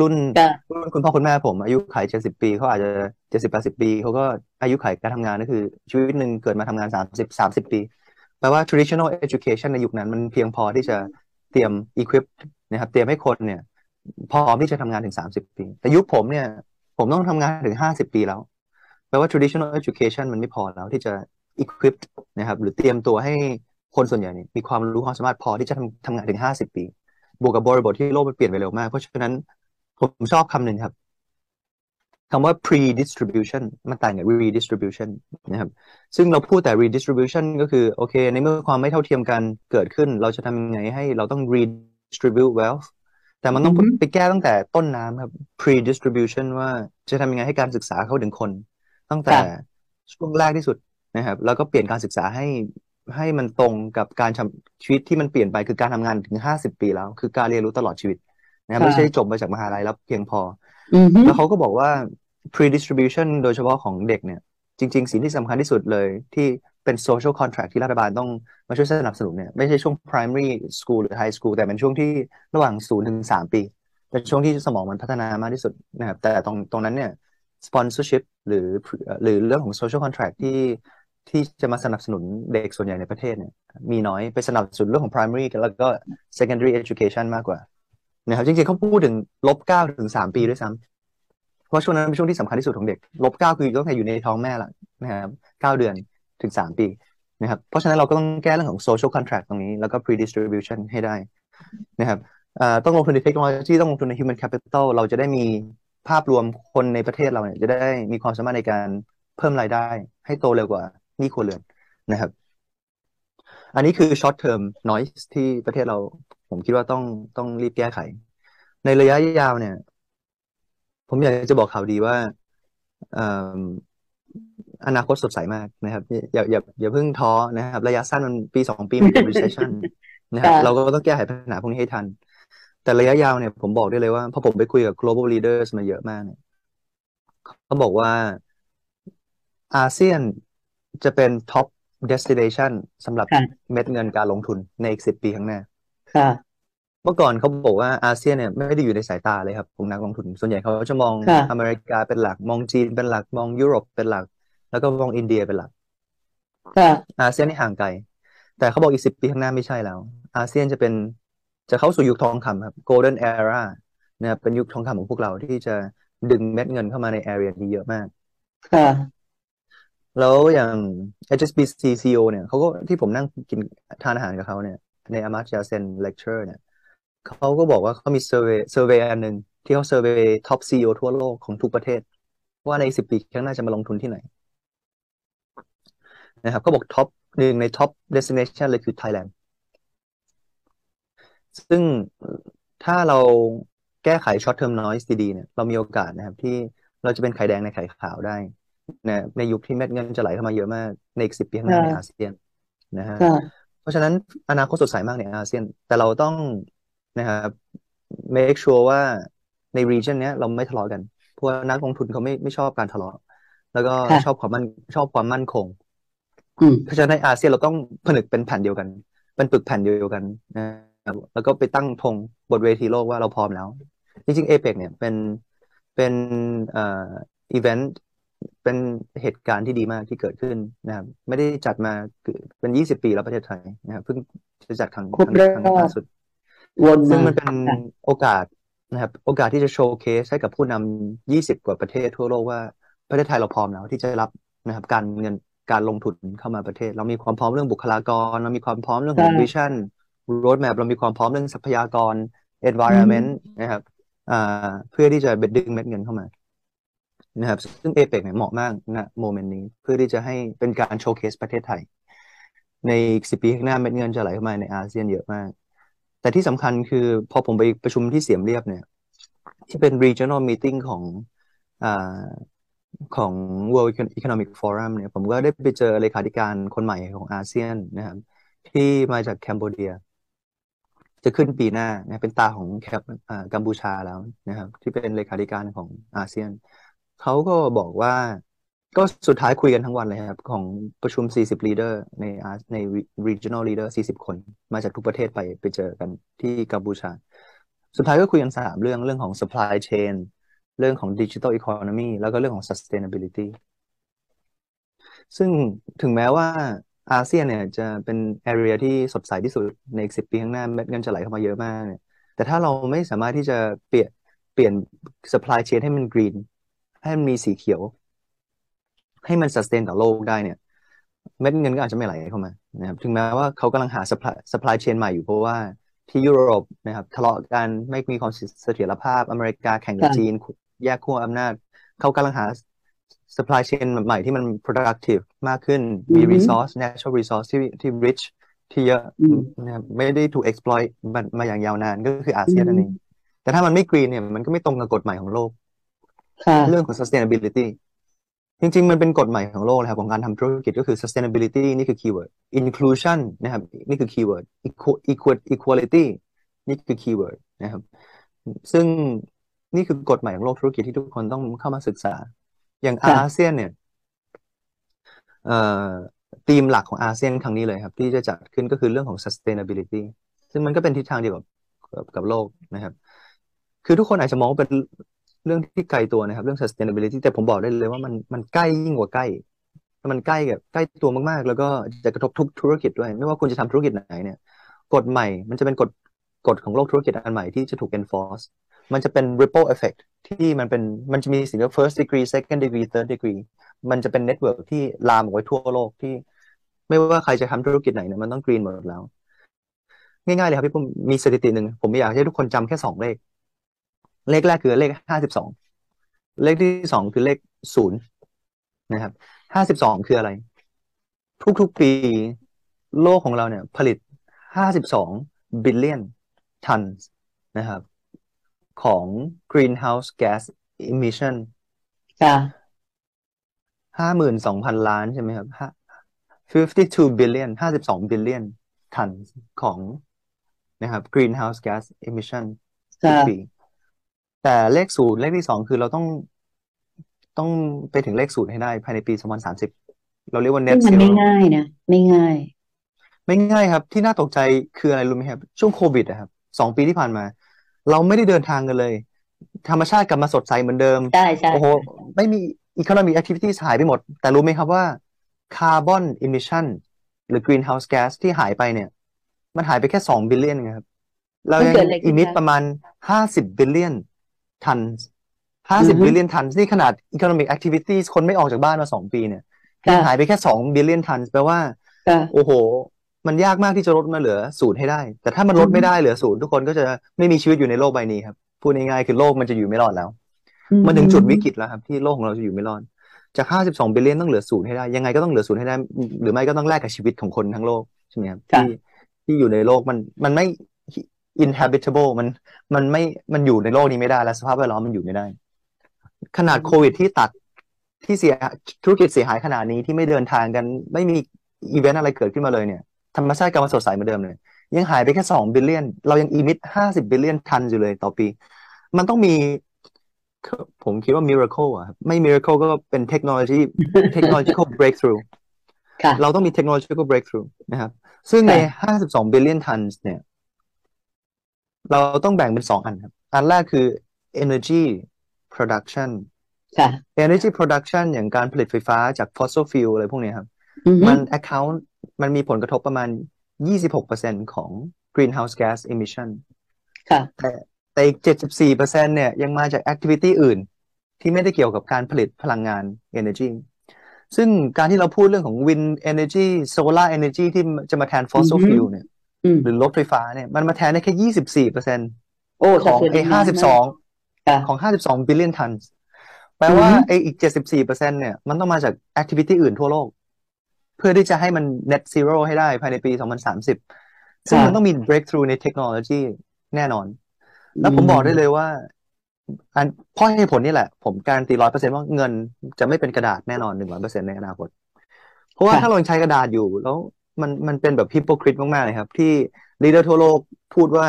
รุ่นค่ะรุ่นคุณพ่อคุณแม่ผม อายุไขเจ็ดสิบปีเขาอาจจะเจ็ดสิบแปดสิบปีเขาก็อายุไขการทำงานก็คือ ชีวิตหนึ่งเกิดมาทำงานสามสิบสามสิบปีแปลว่า traditional education ในยุคนั้นมันเพียงพอที่จะเตรียม equip นะครับ เตรียมให้คนเนี่ย พร้อมที่จะทำงานถึงสามสิบปี แต่ยุคผมเนี่ย ผมต้องทำงานถึงห้าสิบปีแล้วแปลว่า traditional education มันไม่พอแล้วที่จะ equip นะครับ หรือเตรียมตัวให้คนส่วนใหญ่เนี่ยมีความรู้ความสามารถพอที่จะทำทำงานถึงห้าสิบปี บวกกับบริบทที่โลกมันเปลี่ยนไปเร็วมาก เพราะฉะนั้นผมชอบคำหนึ่งครับคำว่า pre-distribution มันต่างกับ redistribution นะครับ ซึ่งเราพูดแต่ redistribution ก็คือ โอเค ในเมื่อความไม่เท่าเทียมกันเกิดขึ้น เราจะทำยังไงให้เราต้อง redistribute wealth แต่มันต้องอือฮึไปแก้ตั้งแต่ต้นน้ำครับ pre-distribution ว่าจะทำยังไงให้การศึกษาเข้าถึงคน ตั้งแต่ค่ะช่วงแรกที่สุด นะครับ แล้วก็เปลี่ยนการศึกษาให้ให้มันตรงกับการทำชีวิตที่มันเปลี่ยนไปคือการทำงานถึงห้าสิบปีแล้ว คือการเรียนรู้ตลอดชีวิตนะครับค่ะไม่ใช่จบมาจากมหาลัยแล้วเพียงพออือฮึแล้วเขาก็บอกว่า pre-distribution โดยเฉพาะของเด็กเนี่ย จริง ๆ สิ่งที่สำคัญที่สุดเลยที่เป็น social contract ที่รัฐบาลต้องมาช่วยสนับสนุนเนี่ยไม่ใช่ช่วง primary school หรือ high school แต่เป็นช่วงที่ระหว่างศูนย์ถึงสามปี เป็นช่วงที่สมองมันพัฒนามากที่สุดนะครับแต่ตรงตรงนั้นเนี่ย sponsorship หรือหรือเรื่องของ social contract ที่ ที่จะมาสนับสนุนเด็กส่วนใหญ่ในประเทศเนี่ยมีน้อยไปสนับสนุนเรื่องของ primary แล้วก็ secondary education มากกว่านะครับจริงๆเขาพูดถึงลบเก้าถึงสามปีด้วยซ้ำเพราะช่วงนั้นเป็นช่วงที่สำคัญที่สุดของเด็กลบเก้าคือตั้งแต่อยู่ในท้องแม่ละนะครับเก้าเดือนถึงสามปีนะครับเพราะฉะนั้นเราก็ต้องแก้เรื่องของ social contract ตรงนี้ แล้วก็ pre-distribution ให้ได้นะครับต้องลงทุนในเทคโนโลยีต้องลงทุนใน human capital เราจะได้มีภาพรวมคนในประเทศเราเนี่ยจะได้มีความสามารถในการเพิ่มรายได้ ให้โตเร็วกว่า นี้ครัวเรือนนะครับ อันนี้คือ short term noise ที่ประเทศเราผมคิดว่าต้องต้องรีบแก้ไข ในระยะยาวเนี่ย ผมอยากจะบอกข่าวดีว่าเอ่ออนาคตสดใสมากนะครับ อย่าอย่าอย่าเพิ่งท้อนะครับ ระยะสั้นมันปีสองปีมันเป็น recession นะครับค่ะเราก็ต้องแก้ไขปัญหาพวกนี้ให้ทัน แต่ระยะยาวเนี่ยผมบอกได้เลยว่าพอผมไปคุยกับ global leaders มาเยอะมากเนี่ยเขาบอกว่าอาเซียน จะเป็น top destination สำหรับค่ะเม็ดเงินการลงทุนในอีกสิบปีข้างหน้า ค่ะ เมื่อก่อนเขาบอกว่าอาเซียนเนี่ยไม่ได้อยู่ในสายตาเลยครับของนักลงทุน ส่วนใหญ่เขาจะมองค่ะอเมริกาเป็นหลัก มองจีนเป็นหลัก มองยุโรปเป็นหลัก แล้วก็มองอินเดียเป็นหลัก ค่ะ อาเซียนนี่ห่างไกล แต่เขาบอกอีกสิบปีข้างหน้าไม่ใช่แล้ว อาเซียนจะเป็นจะเข้าสู่ยุคทองคำครับ golden era นะครับเป็นยุคทองคำของพวกเราที่จะดึงเม็ดเงินเข้ามาใน area นี้เยอะมาก ค่ะ แล้วอย่าง HSBC CEO เนี่ยเขาก็ที่ผมนั่งกินทานอาหารกับเขาเนี่ย ใน Amartya Sen lecture เนี่ยเขาก็บอกว่าเขามี survey survey อันหนึ่งที่เขา survey top CEO ทั่วโลกของทุกประเทศ ว่าในสิบปีข้างหน้าจะมาลงทุนที่ไหนนะครับเขาบอกท็อปหนึ่งใน top destination เลยคือ Thailand ซึ่งถ้าเราแก้ไข short term noise ดีๆเนี่ยเรามีโอกาสนะครับที่เราจะเป็นไข่แดงในไข่ขาวได้ นะในยุคที่เม็ดเงินจะไหลเข้ามาเยอะมากในอีกสิบปีข้างหน้าในค่ะอาเซียนนะฮะค่ะเพราะฉะนั้นอนาคตสดใสมากในอาเซียน แต่เราต้องนะครับ make sure ว่าใน region เนี้ยเราไม่ทะเลาะกัน เพราะว่านักลงทุนเขาไม่ไม่ชอบการทะเลาะ แล้วก็ค่ะชอบความมั่นชอบความมั่นคงอืมเพราะฉะนั้นในอาเซียนเราต้องผนึกเป็นแผ่นเดียวกัน เป็นปึกแผ่นเดียวกันนะครับแล้วก็ไปตั้งธงบนเวทีโลกว่าเราพร้อมแล้ว จริงๆเอเปกเนี่ยเป็นเป็นเอ่ออีเวนต์ เป็นเหตุการณ์ที่ดีมากที่เกิดขึ้นนะครับ ไม่ได้จัดมาเป็นยี่สิบปีแล้วประเทศไทยนะครับเพิ่งจะจัดครั้งครบครั้งรอบครั้งล่าสุดวนซึ่งมามันเป็นค่ะโอกาสนะครับ โอกาสที่จะ showcase ให้กับผู้นำยี่สิบกว่าประเทศทั่วโลกว่าประเทศไทยเราพร้อมแล้วที่จะรับนะครับ การเงินการลงทุนเข้ามาประเทศ เรามีความพร้อมเรื่องบุคลากร เรามีความพร้อมเรื่องของค่ะ vision roadmap เรามีความพร้อมเรื่องทรัพยากร environment นะครับอ่าเพื่อที่จะเบ็ดดึงเม็ดเงินเข้ามา นะครับซึ่งเอเปกเนี่ยเหมาะมากณ moment นี้เพื่อที่จะให้เป็นการ showcase ประเทศไทย ในสิบปีข้างหน้าเม็ดเงินจะไหลเข้ามาในอาเซียนเยอะมาก แต่ที่สำคัญคือพอผมไปประชุมที่เสียมเรียบเนี่ย ที่เป็น regional meeting ของอของ World Economic Forum เนี่ย ผมก็ได้ไปเจอเลขาธิการคนใหม่ของอาเซียนนะครับ ที่มาจากแคนเบเดีย จะขึ้นปีหน้านะเป็นตาของแคปกัมพูชาแล้วนะครับ ที่เป็นเลขาธิการของอาเซียน เขาก็บอกว่าก็สุดท้ายคุยกันทั้งวันเลยครับ ของประชุม 40 leader ในใน regional leader 40 คน มาจากทุกประเทศไปไปเจอกันที่กัมพูชา สุดท้ายก็คุยกันสามเรื่องเรื่องของ supply chain เรื่องของ digital economy แล้วก็เรื่องของ sustainability ซึ่งถึงแม้ว่าอาเซียนเนี่ยจะเป็น area ที่สดใสที่สุดในอีกสิบปีข้างหน้าเม็ดเงินจะไหลเข้ามาเยอะมากเนี่ยแต่ถ้าเราไม่สามารถที่จะเปลี่ยนเปลี่ยน supply chain ให้มัน green ให้มันมีสีเขียว ให้มัน sustain ต่อโลกได้เนี่ย เม็ดเงินก็อาจจะไม่ไหลเข้ามานะครับถึงแม้ว่าเขากำลังหา supply supply chain ใหม่อยู่เพราะว่าที่ยุโรปนะครับทะเลาะกันไม่มีความเสถียรภาพอเมริกาแข่งกับค่ะจีน แยกขั้วอำนาจ เขากำลังหา supply chain ใหม่ที่มัน productive มากขึ้นมีอือฮึ resource natural resource ที่ที่ rich ที่เยอะอืมนะครับไม่ได้ถูก exploit มามาอย่างยาวนานก็คืออาเซียนนั่นเองแต่ถ้ามันไม่ green เนี่ยมันก็ไม่ตรงกับกฎหมายของโลกค่ะ เรื่องของ sustainability จริง ๆ มันเป็นกฎใหม่ของโลกนะครับของการทำธุรกิจก็คือ sustainability นี่คือ keyword inclusion นะครับนี่คือ keyword Equ- equa- equality นี่คือ keyword นะครับ ซึ่งนี่คือกฎใหม่ของโลกธุรกิจที่ทุกคนต้องเข้ามาศึกษา อย่างค่ะอาเซียนเนี่ยเอ่อธีมหลักของอาเซียนครั้งนี้เลยครับ ที่จะจัดขึ้นก็คือเรื่องของ sustainability ซึ่งมันก็เป็นทิศทางเดียวกับกับกับโลกนะครับ คือทุกคนอาจจะมองว่าเป็น เรื่องที่ไกลตัวนะครับ เรื่อง sustainability แต่ผมบอกได้เลยว่ามันมันใกล้ยิ่งกว่าใกล้มันใกล้กับใกล้ตัวมากๆ แล้วก็จะกระทบทุกธุรกิจด้วย ไม่ว่าคุณจะทำธุรกิจไหนเนี่ย กฎใหม่มันจะเป็นกฎกฎของโลกธุรกิจอันใหม่ที่จะถูก enforce มันจะเป็น ripple effect ที่มันเป็นมันจะมีสิ่งที่ first degree second degree third degree มันจะเป็น network ที่ลามออกไปทั่วโลกที่ ไม่ว่าใครจะทำธุรกิจไหนเนี่ยมันต้อง green หมดแล้ว ง่ายๆเลยครับพี่ผมมีสถิติหนึ่งผมอยากให้ทุกคนจำแค่สองเลข เลขแรกคือเลขห้าสิบสองเลขที่สองคือเลขศูนย์นะครับห้าสิบสองคืออะไร ทุกๆปีโลกของเราเนี่ย ผลิตห้าสิบสอง billion tons นะครับ ของ greenhouse gas emission ค่ะห้าหมื่นสองพันล้านใช่ไหมครับห้า52 billion ห้าสิบสอง billion tons ของนะครับ greenhouse gas emission ทุกค่ะปี แต่เลขศูนย์เลขที่สองคือเราต้องต้องไปถึงเลขศูนย์ให้ได้ภายในปี2030เราเรียกว่าซึ่ net งมันไม่ zero ง่ายนะ ไม่ง่าย ไม่ง่ายครับ ที่น่าตกใจคืออะไรรู้ไหมครับ ช่วงโควิดอะครับสองปีที่ผ่านมา เราไม่ได้เดินทางกันเลย ธรรมชาติกลับมาสดใสเหมือนเดิมใช่ใช่โอ้โหไม่มี economic activities หายไปหมด แต่รู้ไหมครับว่า carbon emission หรือ greenhouse gas ที่หายไปเนี่ย มันหายไปแค่สอง billion เองครับ เรามันยังเกิดอะไรขึ้น emit คะประมาณห้าสิบ billion tons ห้าอืสิอบฮึ billion tons นี่ขนาด economic activities คนไม่ออกจากบ้านมาสองปีเนี่ยค่ะยังหายไปแค่สอง billion tons แปลว่าค่ะโอ้โห มันยากมากที่จะลดมาเหลือศูนย์ให้ได้ แต่ถ้ามันลดไม่ได้เหลือศูนย์ทุกคนก็จะไม่มีชีวิตอยู่ในโลกใบนี้ครับ พูดง่ายๆคือโลกมันจะอยู่ไม่รอดแล้วอืมันถึงจุดวิมกฤตแล้วครับ ที่โลกของเราจะอยู่ไม่รอด จาก52บิลเลียนต้องเหลือศูนย์ให้ได้ ยังไงก็ต้องเหลือศูนย์ให้ได้ หรือไม่ก็ต้องแลกกับชีวิตของคนทั้งโลกใช่ไหมครับค่ะที่ที่อยู่ในโลกมันมันไม่ inhabitable มันมันไม่มันอยู่ในโลกนี้ไม่ได้ แล้วสภาพแวดล้อมมันอยู่ไม่ได้ ขนาดโควิดที่ตัดที่เสียธุรกิจเสียหายขนาดนี้ที่ไม่เดินทางกัน ไม่มีอีเวนต์อะไรเกิดขึ้นมาเลยเนี่ย ธรรมชาติกลับมาสดใสเหมือนเดิมเลย ยังหายไปแค่สอง billion เรายัง emit ห้าสิบ billion tons อยู่เลยต่อปี มันต้องมีผมคิดว่า miracle อะครับไม่ miracle ก็เป็นเทคโนโลยี technological breakthrough ค่ะเราต้องมี technological breakthrough นะครับ ซึ่งในค่ะ52 billion tons เนี่ย เราต้องแบ่งเป็นสองอันครับ อันแรกคือ energy production ค่ะ energy production อย่างการผลิตไฟฟ้าจาก fossil fuel อะไรพวกเนี้ยครับอือฮึมัน account มันมีผลกระทบประมาณ 26%ของ greenhouse gas emission ค่ะ แต่แต่อีก 74%เนี่ยยังมาจาก activity อื่น ที่ไม่ได้เกี่ยวกับการผลิตพลังงาน energy ซึ่งการที่เราพูดเรื่องของ wind energy solar energy ที่จะมาแทนอือ fossil ฮึ fuel เนี่ยอืม หรือรถไฟฟ้าเนี่ยมันมาแทนได้แค่ยี่สิบสี่เปอร์เซ็นต์โอ้ขสัดองส่วนไอ้มันห้าน้อยสิบมาสกองค่ะของห้าสิบสอง billion tons แปลอือว่าฮึไอ้อีกเจ็ดสิบสี่เปอร์เซ็นต์เนี่ยมันต้องมาจาก activity อื่นทั่วโลก เพื่อที่จะให้มัน net zero ให้ได้ภายในปีสองพันสามสิบซึ่งค่ะมันต้องมี breakthrough ในเทคโนโลยีแน่นอนอืแล้วผมบอกได้มเลยว่าอันเพราะเหตุผลนี่แหละ ผมการันตีร้อยเปอร์เซ็นต์ว่าเงินจะไม่เป็นกระดาษแน่นอนหนึ่งร้อยเปอร์เซ็นต์ในอนาคต เพราะว่าค่ะถ้าเรายังใช้กระดาษอยู่แล้ว มันมันเป็นแบบ hypocrite มากๆเลยครับ ที่ leader ทั่วโลกพูดว่า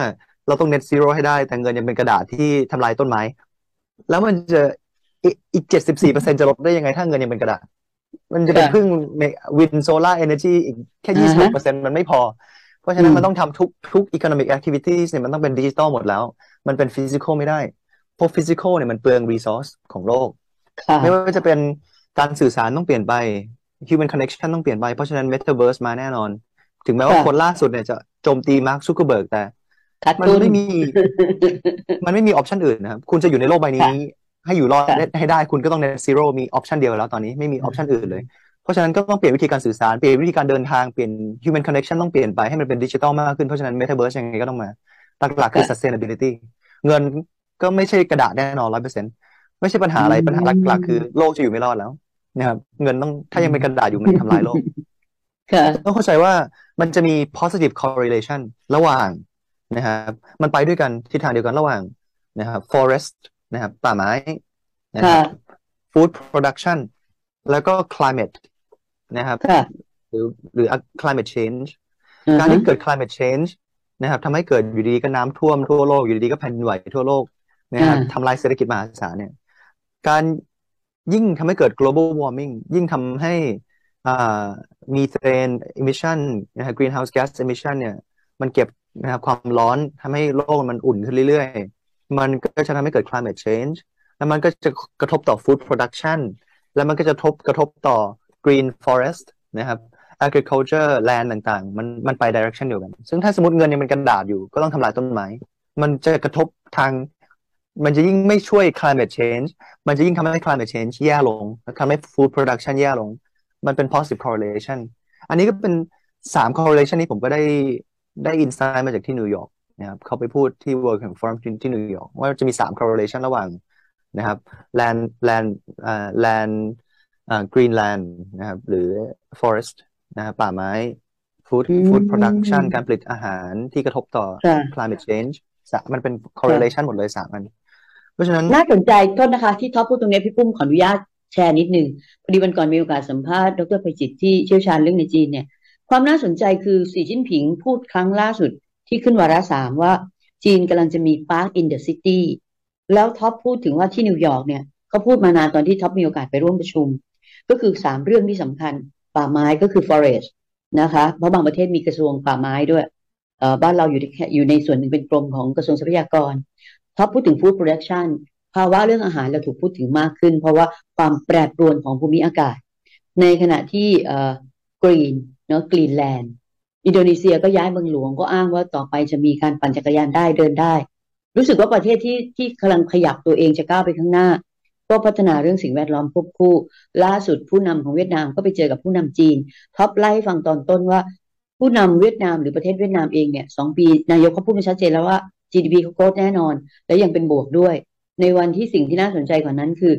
เราต้อง net zero ให้ได้ แต่เงินยังเป็นกระดาษที่ทำลายต้นไม้ แล้วมันจะอีกอีกเจ็ดสิบสี่เปอร์เซ็นต์จะลดได้ยังไงถ้าเงินยังเป็นกระดาษ มันจะเป็นค่ะพึ่ง wind solar energy อีกแค่อ่ายี่สิบหกเปอร์เซ็นต์มันไม่พอ เพราะฉะอืนั้นมมันต้องทำทุกทุก economic activities เนี่ยมันต้องเป็นดิจิตอลหมดแล้ว มันเป็น physical ไม่ได้เพราะ physical เนี่ยมันเปลือง resource ของโลกค่ะไม่ว่าจะเป็นการสื่อสารต้องเปลี่ยนไป human connection ต้องเปลี่ยนไป เพราะฉะนั้น metaverse มาแน่นอน ถึงแม้ว่าค่ะคนล่าสุดเนี่ยจะโจมตี Mark Zuckerberg แต่ขาดมันทุนไม่มี มันไม่มี option อื่นนะครับ คุณจะอยู่ในโลกใบค่ะนี้ ให้อยู่รอดค่ะได้ให้ได้คุณก็ต้อง net zero มี option เดียวแล้วตอนนี้ไม่มี option อื่นเลย เพราะฉะนั้นก็ต้องเปลี่ยนวิธีการสื่อสาร เปลี่ยนวิธีการเดินทาง เปลี่ยน human connection ต้องเปลี่ยนไปให้มันเป็นดิจิตอลมากขึ้น เพราะฉะนั้น metaverse ยังไงก็ต้องมา หลักๆคือค่ะ sustainability เงินก็ไม่ใช่กระดาษแน่นอนร้อยเปอร์เซ็นต์ไม่ใช่ปัญหาอือะไร ปัญหาหลักๆคือมโลกจะอยู่ไม่รอดแล้ว นะครับเงินต้องถ้ายังเป็นกระดาษอยู่มันทำลายโลกค่ะต้องเข้าใจว่ามันจะมี positive correlation ระหว่างนะครับ มันไปด้วยกันทิศทางเดียวกันระหว่างนะครับ forest นะครับป่าไม้นะคค่ะรับ food production แล้วก็ climate นะครับค่ะหรือหรือ climate change อือการฮะที่เกิด climate change นะครับทำให้เกิดอยู่ดีๆก็น้ำท่วมทั่วโลกอยู่ดีๆก็แผ่นดินไหวทั่วโลกนะอ่าครับทำลายเศรษฐกิจมหาศาลเนี่ย การ ยิ่งทำให้เกิด global warming ยิ่งทำให้อ่า methane emission นะครับ greenhouse gas emission เนี่ย มันเก็บนะครับความร้อนทำให้โลกมันอุ่นขึ้นเรื่อยๆ มันก็จะทำให้เกิด climate change แล้วมันก็จะกระทบต่อ food production แล้วมันก็จะทบกระทบต่อ green forest นะครับ agriculture land ต่างๆ มันมันไป direction เดียวกัน ซึ่งถ้าสมมติเงินยังเป็นกระดาษอยู่ก็ต้องทำลายต้นไม้ มันจะกระทบทาง มันจะยิ่งไม่ช่วย climate change มันจะยิ่งทำให้ climate change แย่ลงทำให้ food production แย่ลง มันเป็น positive correlation อันนี้ก็เป็นสาม correlation ที่ผมก็ได้ได้ insight มาจากที่นิวยอร์กนะครับเขาไปพูดที่ World Economic Forum ที่ที่นิวยอร์กว่าจะมีสาม correlation ระหว่างนะครับ land land อ่า land อ่า greenland นะครับ หรือ forest นะครับป่าไม้ food อื food production มการผลิตอาหารที่กระทบต่อค่ะ climate change สะมันเป็นค่ะ correlation หมดเลยสามอัน เพราะฉะนั้นน่าสนใจโทษนะคะ ที่ท็อปพูดตรงนี้พี่ปุ้มขออนุญาตแชร์นิดนึงพอดีวันก่อนมีโอกาสสัมภาษณ์ดรไพจิตที่เชี่ยวชาญเรื่องในจีนเนี่ยความน่าสนใจคือสีจิ้นผิงพูดครั้งล่าสุดที่ขึ้นวาระสามว่า จีนกำลังจะมี Park in the City แล้วท็อปพูดถึงว่าที่นิวยอร์กเนี่ยเขาพูดมานานตอนที่ท็อปมีโอกาสไปร่วมประชุม ก็คือสามเรื่องที่สำคัญ ป่าไม้ก็คือ forest นะคะเพราะบางประเทศมีกระทรวงป่าไม้ด้วยเอ่อบ้านเราอยู่ในแค่อยู่ในส่วนหนึ่งเป็นกรมของกระทรวงทรัพยากร ท็อปพูดถึง food production ภาวะเรื่องอาหารเราถูกพูดถึงมากขึ้น เพราะว่าความแปรปรวนของภูมิอากาศ ในขณะที่เอ่อ greenเนาะกรีนแลนด์อินโดนีเซียก็ย้ายเมืองหลวงก็อ้างว่าต่อไปจะมีการปั่นจักรยานได้เดินได้ รู้สึกว่าประเทศที่ที่กำลังขยับตัวเองจะก้าวไปข้างหน้า ก็พัฒนาเรื่องสิ่งแวดล้อมควบคู่ ล่าสุดผู้นำของเวียดนามก็ไปเจอกับผู้นำจีนท็อปไล่ให้ฟังตอนต้นว่า ผู้นำเวียดนามหรือประเทศเวียดนามเองเนี่ยสองปีนายกเขาพูดมาชัดเจนแล้วว่า GDP เขา growth แน่นอน และยังเป็นบวกด้วย ในวันที่สิ่งที่น่าสนใจกว่านั้นคือ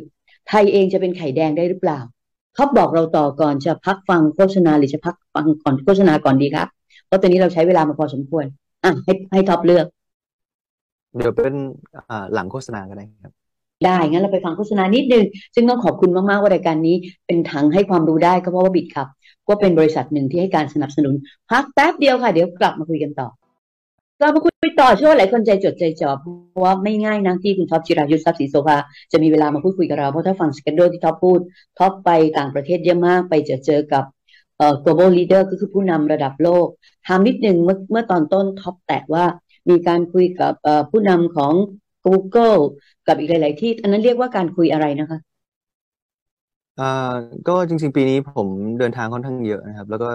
ไทยเองจะเป็นไข่แดงได้หรือเปล่าท็อปบอกเราต่อก่อนจะพักฟังโฆษณาหรือจะพักฟังก่อนโฆษณาก่อนดีครับเพราะตอนนี้เราใช้เวลามาพอสมควรอะให้ให้ท็อปเลือก เดี๋ยวเป็นอ่าหลังโฆษณาก็ได้ครับได้งั้นเราไปฟังโฆษณานิดนึง ซึ่งต้องขอบคุณมาก ๆ ว่ารายการนี้เป็นถังให้ความรู้ได้ก็เพราะว่า Bitkub ก็เป็นบริษัทหนึ่งที่ให้การสนับสนุน พักแป๊บเดียวค่ะ เดี๋ยวกลับมาคุยกันต่อ เรามาคุยต่อช่ว่าหลายคนใจจดใจจ่อเพราะว่าไม่ง่ายนะที่คุณท็อปจิรายุส ทรัพย์ศรีโสภาจะมีเวลามาพูดคุยกับเราเพราะถ้าฟัง schedule ที่ท็อปพูดท็อปไปต่างประเทศเยอะมากไปเจอเจอกับเอ่อ global leader ก็คือผู้นำระดับโลกถามนิดนึงเมื่อเมื่อตอนต้นท็อปแตะว่ามีการคุยกับเอ่อผู้นำของ Google กับอีกหลาย ๆ ที่อันนั้นเรียกว่าการคุยอะไรนะคะ อ่าก็จริงๆ ปีนี้ผมเดินทางค่อนข้างเยอะนะครับ แล้วก็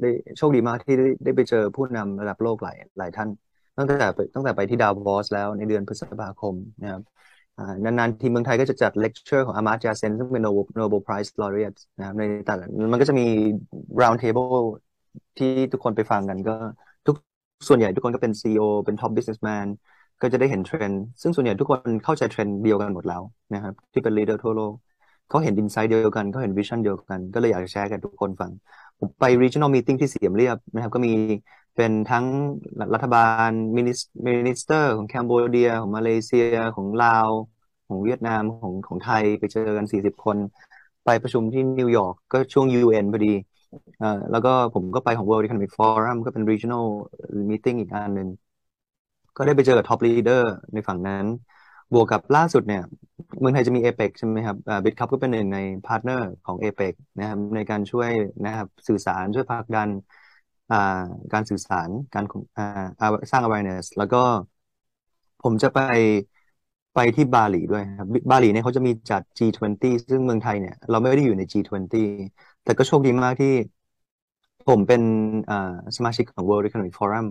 ได้โชคดีมากที่ได้ได้ไปเจอผู้นำระดับโลกหลายหลายท่าน ตั้งแต่ไปตั้งแต่ไปที่ดาวบอสแล้วในเดือนพฤษภาคมนะครับอ่านานๆ ทีเมืองไทยก็จะจัดเลคเชอร์ของ Amartya Sen ซึ่งเป็น Nobel Nobel Prize laureate นะครับในแต่ละมันก็จะมี round table ที่ทุกคนไปฟังกันก็ทุกส่วนใหญ่ทุกคนก็เป็น CEO เป็น top businessman ก็จะได้เห็นเทรนด์ซึ่งส่วนใหญ่ทุกคนเข้าใจเทรนด์เดียวกันหมดแล้วนะครับที่เป็น leader ทั่วโลก เขาเห็น insight เดียวกันเขาเห็น vision เดียวกัน ก็เลยอยากจะแชร์กันทุกคนฟัง ผมไป regional meeting ที่เหลี่ยมเรียบนะครับ ก็มีเป็นทั้งรัฐบาล minis minister ของ Cambodia ของมาเลเซียของลาว ของเวียดนามของของไทยไปเจอกันสี่สิบคน ไปประชุมที่นิวยอร์กก็ช่วง UN พอดีอ่าแล้วก็ผมก็ไปของ World Economic Forum ก็เป็น regional meeting อีกอันหนึ่งก็ได้ไปเจอกับ top leader ในฝั่งนั้น บวกกับล่าสุดเนี่ยเมืองไทยจะมี APEC ใช่ไหมครับBitkub ก็เป็นหนึ่งใน partner ของ APEC นะครับในการช่วยนะครับสื่อสารช่วยผลักดันการสื่อสารการสร้าง awareness แล้วก็ผมจะไปไปที่บาหลีด้วยครับบาหลีเนี่ยเขาจะมีจัด G20 ซึ่งเมืองไทยเนี่ยเราไม่ได้อยู่ใน G20 แต่ก็โชคดีมากที่ผมเป็นสมาชิกของ World Economic Forum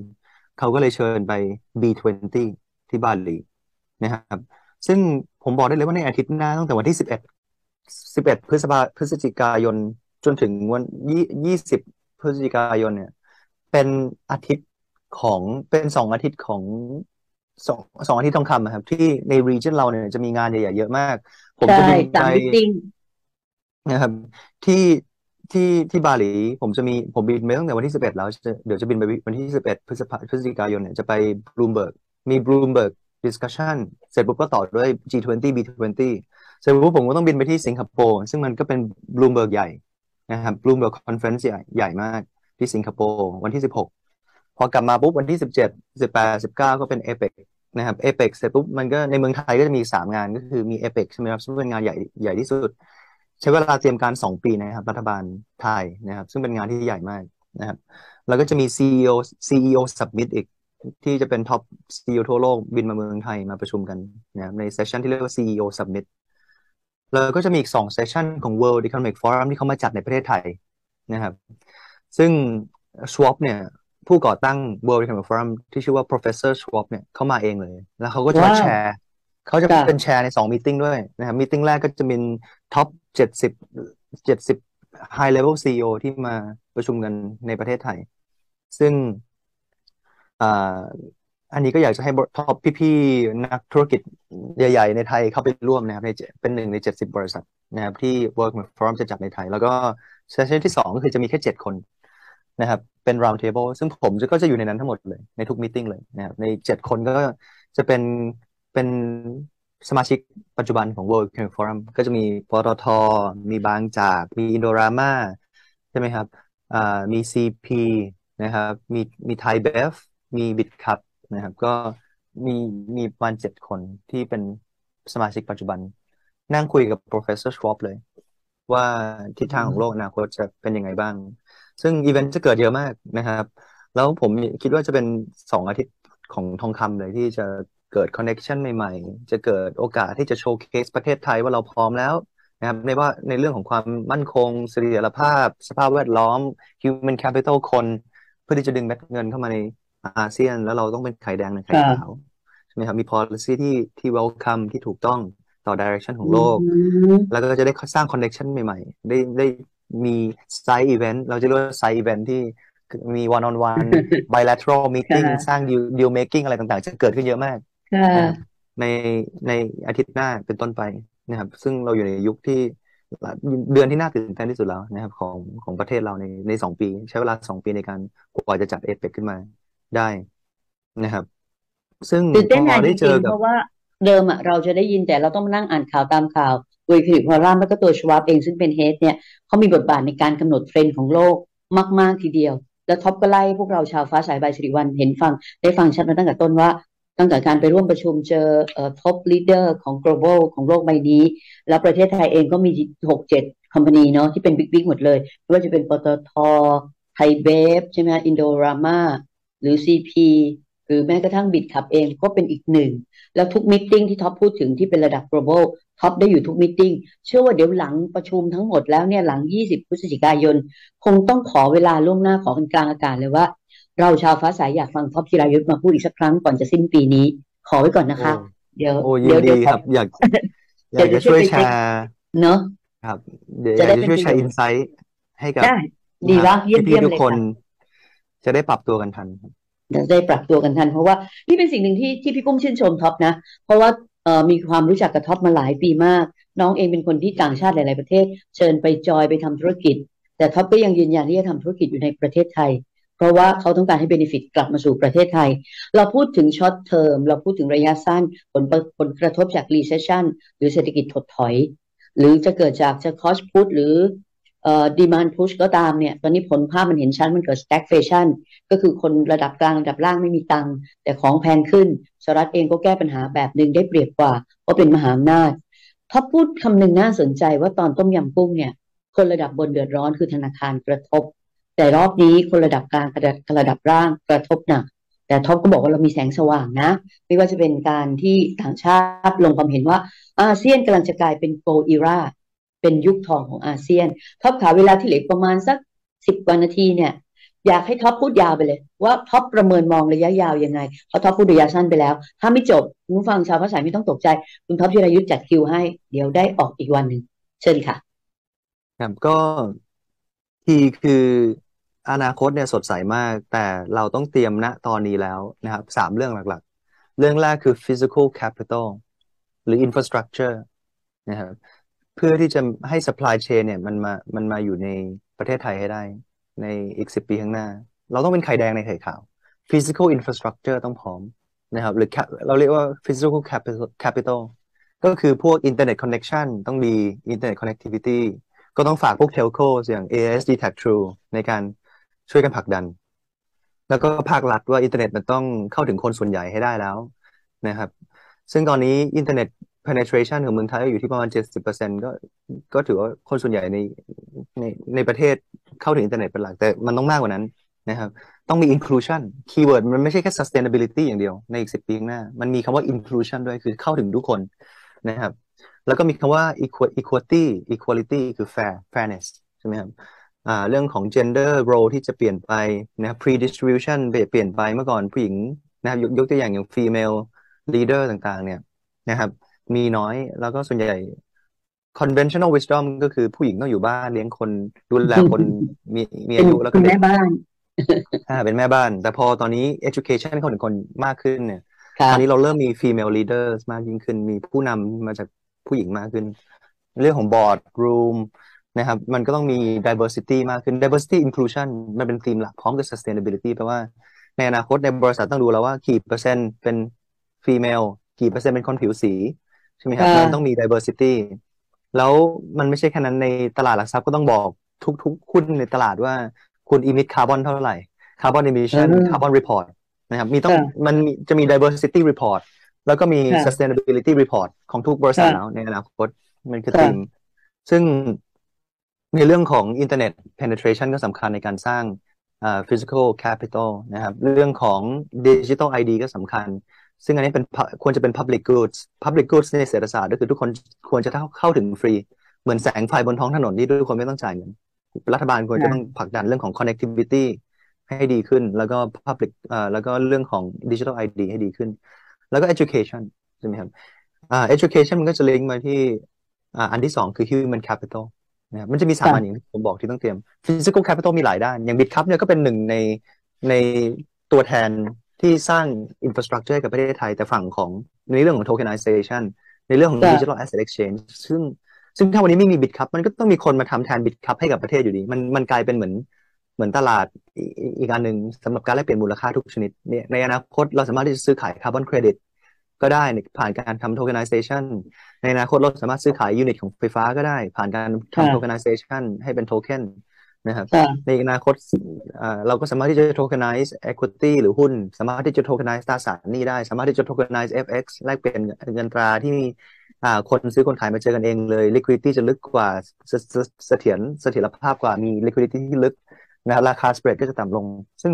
เขาก็เลยเชิญไป B20 ที่บาหลี นะครับ ซึ่งผมบอกได้เลยว่าในอาทิตย์หน้าตั้งแต่วันที่11 11พฤษภาพฤศจิกายน จนถึงวัน20พฤศจิกายนเนี่ย เป็นอาทิตย์ของเป็นสองอาทิตย์ของสองสองอาทิตย์ทองคำครับ ที่ในรีเจนเราเนี่ยจะมีงานใหญ่ๆเยอะมาก ผมจะบินไปนะครับที่ที่ที่บาหลีผมจะมีผมบินไปตั้งแต่วันที่สิบเอ็ดแล้วเดี๋ยวจะบินไปวันที่สิบเอ็ดพฤษภาพฤศจิกายนเนี่ยจะไปบลูมเบิร์กมี Bloomberg discussion เสร็จปุ๊บก็ต่อด้วย G20 B20 เสร็จปุ๊บผมก็ต้องบินไปที่สิงคโปร์ซึ่งมันก็เป็นบลูมเบิร์กใหญ่นะครับ Bloomberg conference ใหญ่ใหญ่มากที่สิงคโปร์วันที่สิบหกพอกลับมาปุ๊บวันที่สิบเจ็ดสิบแปดสิบเก้าก็เป็นเอเปกนะครับเอเปกเสร็จปุ๊บมันก็ในเมืองไทยก็จะมีสามงานก็คือมีเอเปกใช่ไหมครับซึ่งเป็นงานใหญ่ใหญ่ที่สุด ใช้เวลาเตรียมการสองปีนะครับ รัฐบาลไทยนะครับ ซึ่งเป็นงานที่ใหญ่มากนะครับแล้วก็จะมี CEO CEO Summit อีก ที่จะเป็นท็อป CEO ทั่วโลกบินมาเมืองไทยมาประชุมกันนะครับใน session ที่เรียกว่า CEO Summit แล้วก็จะมีอีกสอง session ของ World Economic Forum ที่เขามาจัดในประเทศไทยนะครับ ซึ่ง Schwab เนี่ย ผู้ก่อตั้ง World Economic Forum ที่ชื่อว่า Professor Schwab เนี่ยเขามาเองเลย แล้วเขาก็จะมา chair เขาจะเป็น chair ในสอง meeting ด้วยนะครับ meeting แรกก็จะเป็นtop เจ็ดสิบเจ็ดสิบ High Level CEO ที่มาประชุมกันในประเทศไทย ซึ่ง อันนี้ก็อยากจะให้ top พี่ๆนักธุรกิจใหญ่ ๆ ในไทยเข้าไปร่วมนะครับในเป็นหนึ่งในเจ็ดสิบบริษัทนะครับที่ World Forum จะจัดในไทย แล้วก็ session ที่สองก็คือจะมีแค่เจ็ดคนนะครับ เป็น round table ซึ่งผมก็จะอยู่ในนั้นทั้งหมดเลย ในทุก meeting เลยนะครับในเจ็ดคนก็จะเป็นเป็นสมาชิกปัจจุบันของ World Economic Forum ก็จะมีปตท มีบางจาก มีอินโดรามาใช่ไหมครับอ่ามี CP นะครับ มีมีไทยเบฟ มี Bitkub นะครับ ก็มีมีประมาณเจ็ดคนที่เป็นสมาชิกปัจจุบัน นั่งคุยกับ professor Schwab เลย ว่าทิศทางของโลกอนาคตจะเป็นยังไงบ้าง ซึ่งอีเวนต์จะเกิดเยอะมากนะครับ แล้วผมคิดว่าจะเป็นสองอาทิตย์ของทองคำเลยที่จะเกิด connection ใหม่ๆ จะเกิดโอกาสที่จะ showcase ประเทศไทยว่าเราพร้อมแล้วนะครับในว่าในเรื่องของความมั่นคงเสถียรภาพ สภาพแวดล้อม human capital คน เพื่อที่จะดึงเม็ดเงินเข้ามาใน อาเซียน แล้วเราต้องเป็นไข่แดงในไข่ขาวใช่ไหมครับมี policy ที่ที่ welcome ที่ถูกต้องต่อ direction ของโลก แล้วก็จะได้สร้าง connection ใหม่ ๆ ได้ได้มี side event เราจะเรียกว่า side event ที่มี one on one bilateral meeting สร้าง deal deal making อะไรต่างๆ จะเกิดขึ้นเยอะมากในในอาทิตย์หน้าเป็นต้นไปนะครับ ซึ่งเราอยู่ในยุคที่เดือนที่น่าตื่นเต้นที่สุดแล้วนะครับ ของของประเทศเราในในสองปี ใช้เวลาสองปีในการกว่าจะจัดเอเปกขึ้นมา ได้นะครับ ซึ่งตื่นเต้นจริงๆเพราะว่าเดิมอะเราจะได้ยินแต่เราต้องมานั่งอ่านข่าวตามข่าวโดยคือ forum แล้วก็ตัว Schwab เองซึ่งเป็น head เนี่ยเขามีบทบาทในการกำหนดเทรนด์ของโลกมาก ๆ ทีเดียว แล้วท็อปก็ไล่พวกเราชาวฟ้าสายใบสิริวันเห็นฟังได้ฟังชัดมาตั้งแต่ต้นว่า ตั้งแต่การไปร่วมประชุมเจอเอ่อ top leader ของ global ของโลกใบนี้ แล้วประเทศไทยเองก็มีหกเจ็ด company เนาะที่เป็น big big หมดเลยไม่ว่าจะเป็นปตทไทยเบฟใช่ไหมอินโดรามา หรือ CP หรือแม้กระทั่ง Bitkub เองก็เป็นอีกหนึ่ง แล้วทุกมิ팅ที่ท็อปพูดถึงที่เป็นระดับ global ท็อปได้อยู่ทุกมิ팅เชื่อว่าเดี๋ยวหลังประชุมทั้งหมดแล้วเนี่ยหลัง 20 พฤศจิกายน คงต้องขอเวลาล่วงหน้าขอกันกลางอากาศเลยว่า เราชาวฟ้าสายอยากฟังท็อปจิรายุทธมาพูดอีกสักครั้งก่อนจะสิ้นปีนี้ ขอไว้ก่อนนะคะ เดี๋ยวโอ้ยิเดี๋นยวเดี๋ดียวครับอยากอยากเดี๋จะยวช่ช่ววยยไปแชเช็คร์เนาะครับ เดี๋ยวอจะยากได้จะเป็นช่วยประแชโยร์ชอินน์ไซต์ให้กับได้ดีนะครับวะเยี่ยมพี่เยี่ยมๆทุกเลยคนค่ะ จะได้ปรับตัวกันทันครับเดี๋ยวได้ปรับตัวกันทัน เพราะว่านี่เป็นสิ่งหนึ่งที่ที่พี่ปุ้มชื่นชมท็อปนะ เพราะว่าเออมีความรู้จักกับท็อปมาหลายปีมาก น้องเองเป็นคนที่ต่างชาติหลาย ๆ ประเทศ เชิญไปจอยไปทำธุรกิจ แต่ท็อปก็ยังยืนยันที่จะทำธุรกิจอยู่ในประเทศไทย เพราะว่าเขาต้องการให้ benefit กลับมาสู่ประเทศไทย เราพูดถึง short term เราพูดถึงระยะสั้น ผลผลกระทบจาก recession หรือเศรษฐกิจถดถอย หรือจะเกิดจากจะ cost push หรือ เอ่อ demand push ก็ตามเนี่ย ตอนนี้ผลภาพมันเห็นชัดมันเกิด stagflation ก็คือคนระดับกลางระดับล่างไม่มีตังค์แต่ของแพงขึ้นสหรัฐเองก็แก้ปัญหาแบบหนึ่งได้เปรียบกว่าเพราะเป็นมหาอำนาจท็อพูดคำหนึ่งน่าสนใจว่าตอนต้มยำกุ้งเนี่ย คนระดับบนเดือดร้อนคือธนาคารกระทบ แต่รอบนี้คนระดับกลางกระดับระดับล่างกระทบหนักแต่ท็อปก็บอกว่าเรามีแสงสว่างนะ ไม่ว่าจะเป็นการที่ต่างชาติลงความเห็นว่าอาเซียนกำลังจะกลายเป็น golden era เป็นยุคทองของอาเซียนท็อปขาเวลาที่เหลือประมาณสักสิบกว่านาทีเนี่ยอยากให้ท็อปพูดยาวไปเลย ว่าท็อปประเมินมองระยะยาวยังไงเพราะท็อปพูดระยะสั้นไปแล้ว ถ้าไม่จบคุณฟังชาวฟ้าสายไม่ต้องตกใจ คุณท็อปจิรายุทธจัดคิวให้ เดี๋ยวได้ออกอีกวันหนึ่งเชิญค่ะครับก็ทีคืออนาคตเนี่ยสดใสมาก แต่เราต้องเตรียมณตอนนี้แล้วนะครับสามเรื่องหลักๆ เรื่องแรกคือ physical capital หรือ infrastructure นะครับ เพื่อที่จะให้ supply chain เนี่ยมันมามันมาอยู่ในประเทศไทยให้ได้ ในอีกสิบปีข้างหน้า เราต้องเป็นไข่แดงในไข่ขาว physical infrastructure ต้องพร้อมนะครับ หรือเราเรียกว่า physical capital capital ก็คือพวก internet connection ต้องดี internet connectivity ก็ต้องฝากพวก telco อย่าง AIS d t a c True ในการช่วยกันผลักดัน แล้วก็ภาครัฐว่าอินเทอร์เน็ตมันต้องเข้าถึงคนส่วนใหญ่ให้ได้แล้วนะครับ ซึ่งตอนนี้อินเทอร์เน็ต penetration ของเมืองไทยก็อยู่ที่ประมาณ70%ก็ก็ถือว่าคนส่วนใหญ่ในในในประเทศเข้าถึงอินเทอร์เน็ตเป็นหลักแต่มันต้องมากกว่านั้นนะครับ ต้องมี inclusion keyword มันไม่ใช่แค่ sustainability อย่างเดียวในอีกสิบปีข้างหน้า มันมีคำว่า inclusion ด้วยคือเข้าถึงทุกคนนะครับ แล้วก็มีคำว่า equality equality คือ fair fairness ใช่ไหมครับอ่าเรื่องของ gender role ที่จะเปลี่ยนไปนะครับ pre-distribution เปลี่ยนเปลี่ยนไปเมื่อก่อนผู้หญิงนะครับยกยกตัวอย่างอย่าง female leader ต่างๆ เนี่ยนะครับ มีน้อย แล้วก็ส่วนใหญ่ conventional wisdom ก็คือผู้หญิงต้องอยู่บ้านเลี้ยงคนดูแลคนมีมีเป็นอายุแล้วคุก็ณเด็แม่กบ้านอ่าเป็นแม่บ้าน แต่พอตอนนี้ education เข้าถึงคนมากขึ้นเนี่ยค่ะตอนนี้เราเริ่มมี female leaders มากยิ่งขึ้น มีผู้นำมาจากผู้หญิงมากขึ้น เรื่องของ board room นะครับ มันก็ต้องมี diversity มากขึ้น diversity inclusion มันเป็นธีมหลักพร้อมกับ sustainability แปลว่าในอนาคตในบริษัทต้องดูแล้วว่ากี่เปอร์เซ็นต์เป็น female กี่เปอร์เซ็นต์เป็นคนผิวสี ใช่ไหมครับค่ะมันต้องมี diversity แล้วมันไม่ใช่แค่นั้นในตลาดหลักทรัพย์ก็ต้องบอกทุกๆหุ้นในตลาดว่าคุณ emit carbon เท่าไหร่ carbon เอ emission อ carbon report นะครับมีต้องค่ะมันมีจะมี diversity report แล้วก็มีค่ะ sustainability report ของทุกบริษัทค่ะแล้วในอนาคตมันคือค่ะธีมซึ่งในเรื่องของ internet penetration ก็สำคัญในการสร้างอ่า physical capital นะครับ เรื่องของ digital ID ก็สำคัญ ซึ่งอันนี้เป็น pu- ควรจะเป็น public goods public goods ในเศรษฐศาสตร์ก็คือทุกคนควรจะเข้าเข้าถึงฟรี เหมือนแสงไฟบนท้องถนนที่ทุกคนไม่ต้องจ่ายเงินรัฐบาลควรจะค่ะต้องผลักดันเรื่องของ connectivity ให้ดีขึ้น แล้วก็ public อ่าแล้วก็เรื่องของ digital ID ให้ดีขึ้น แล้วก็ education ใช่ไหมครับอ่า education มันก็จะลิงก์มาที่อ่าอันที่สองคือ human capital นะครับมันจะมีสามค่ะอันอย่างที่ผมบอกที่ต้องเตรียม physical capital มีหลายด้าน อย่าง BitCup เนี่ยก็เป็นหนึ่งในในตัวแทน ที่สร้าง infrastructure ให้กับประเทศไทย แต่ฝั่งของในเรื่องของ tokenization ในเรื่องของค่ะ digital asset exchange ซึ่งซึ่งถ้าวันนี้ไม่มี BitCup มันก็ต้องมีคนมาทำแทน BitCup ให้กับประเทศอยู่ดี มันมันกลายเป็นเหมือนเหมือนตลาดอีกอีกอันหนึ่งสำหรับการแลกเปลี่ยนมูลค่าทุกชนิดเนี่ยในอนาคตเราสามารถที่จะซื้อขาย carbon credit ก็ได้ผ่านการทำ tokenization ในอนาคตเราสามารถซื้อขายยูนิตของไฟฟ้าก็ได้ ผ่านการค่ะทำ tokenization ให้เป็นโทเค็น นะครับค่ะในอนาคตอ่าเราก็สามารถที่จะ tokenize equity หรือหุ้น สามารถที่จะ tokenize ตราสารหนี้ได้ สามารถที่จะ tokenize FX แลกเปลี่ยนเงินตราที่มีอ่าคนซื้อคนขายมาเจอกันเองเลย liquidity จะลึกกว่าเสเสเสถียรเสถียรภาพกว่ามี liquidity ที่ลึกนะครับราคา spread ก็จะต่ำลง ซึ่ง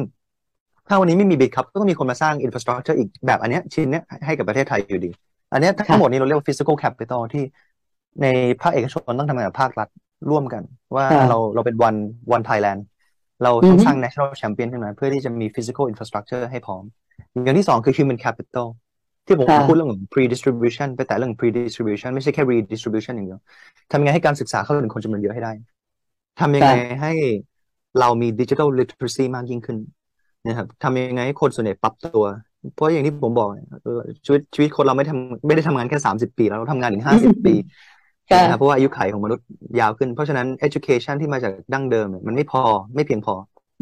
ถ้าวันนี้ไม่มีบิตครับก็ต้องมีคนมาสร้าง infrastructure อีกแบบอันเนี้ยชิ้นเนี้ยให้กับประเทศไทยอยู่ดี อันเนี้ยทั้ค่ะงหมดนี้เราเรียกว่า physical capital ที่ในภาคเอกชนต้องทำงานกับภาครัฐ ร่วมกัน ว่าค่ะเราเราเป็น one one Thailand เราอืต้อองฮึสร้าง national champion ขึ้นมาเพื่อที่จะมี physical infrastructure ให้พร้อม อย่างที่สองคือ human capital ที่ผมค่ะพูดเรื่องของ pre-distribution ไปแต่เรื่อง pre-distribution ไม่ใช่แค่ redistribution อย่างเดียวทำยังไงให้การศึกษาเข้าถึงคนจำนวนเยอะให้ได้ทำยังไงให้เรามี digital literacy มากยิ่งขึ้นนะครับทำยังไงให้คนส่วนใหญ่ปรับตัว เพราะอย่างที่ผมบอกเนี่ยเออชีวิตชีวิตคนเราไม่ทำไม่ได้ทำงานแค่สามสิบปี แล้วเราทำงานถึงห้าสิบปีค่ะ นะครับเพราะว่าอายุขัยของมนุษย์ยาวขึ้น เพราะฉะนั้น education ที่มาจากดั้งเดิมเนี่ยมันไม่พอไม่เพียงพอ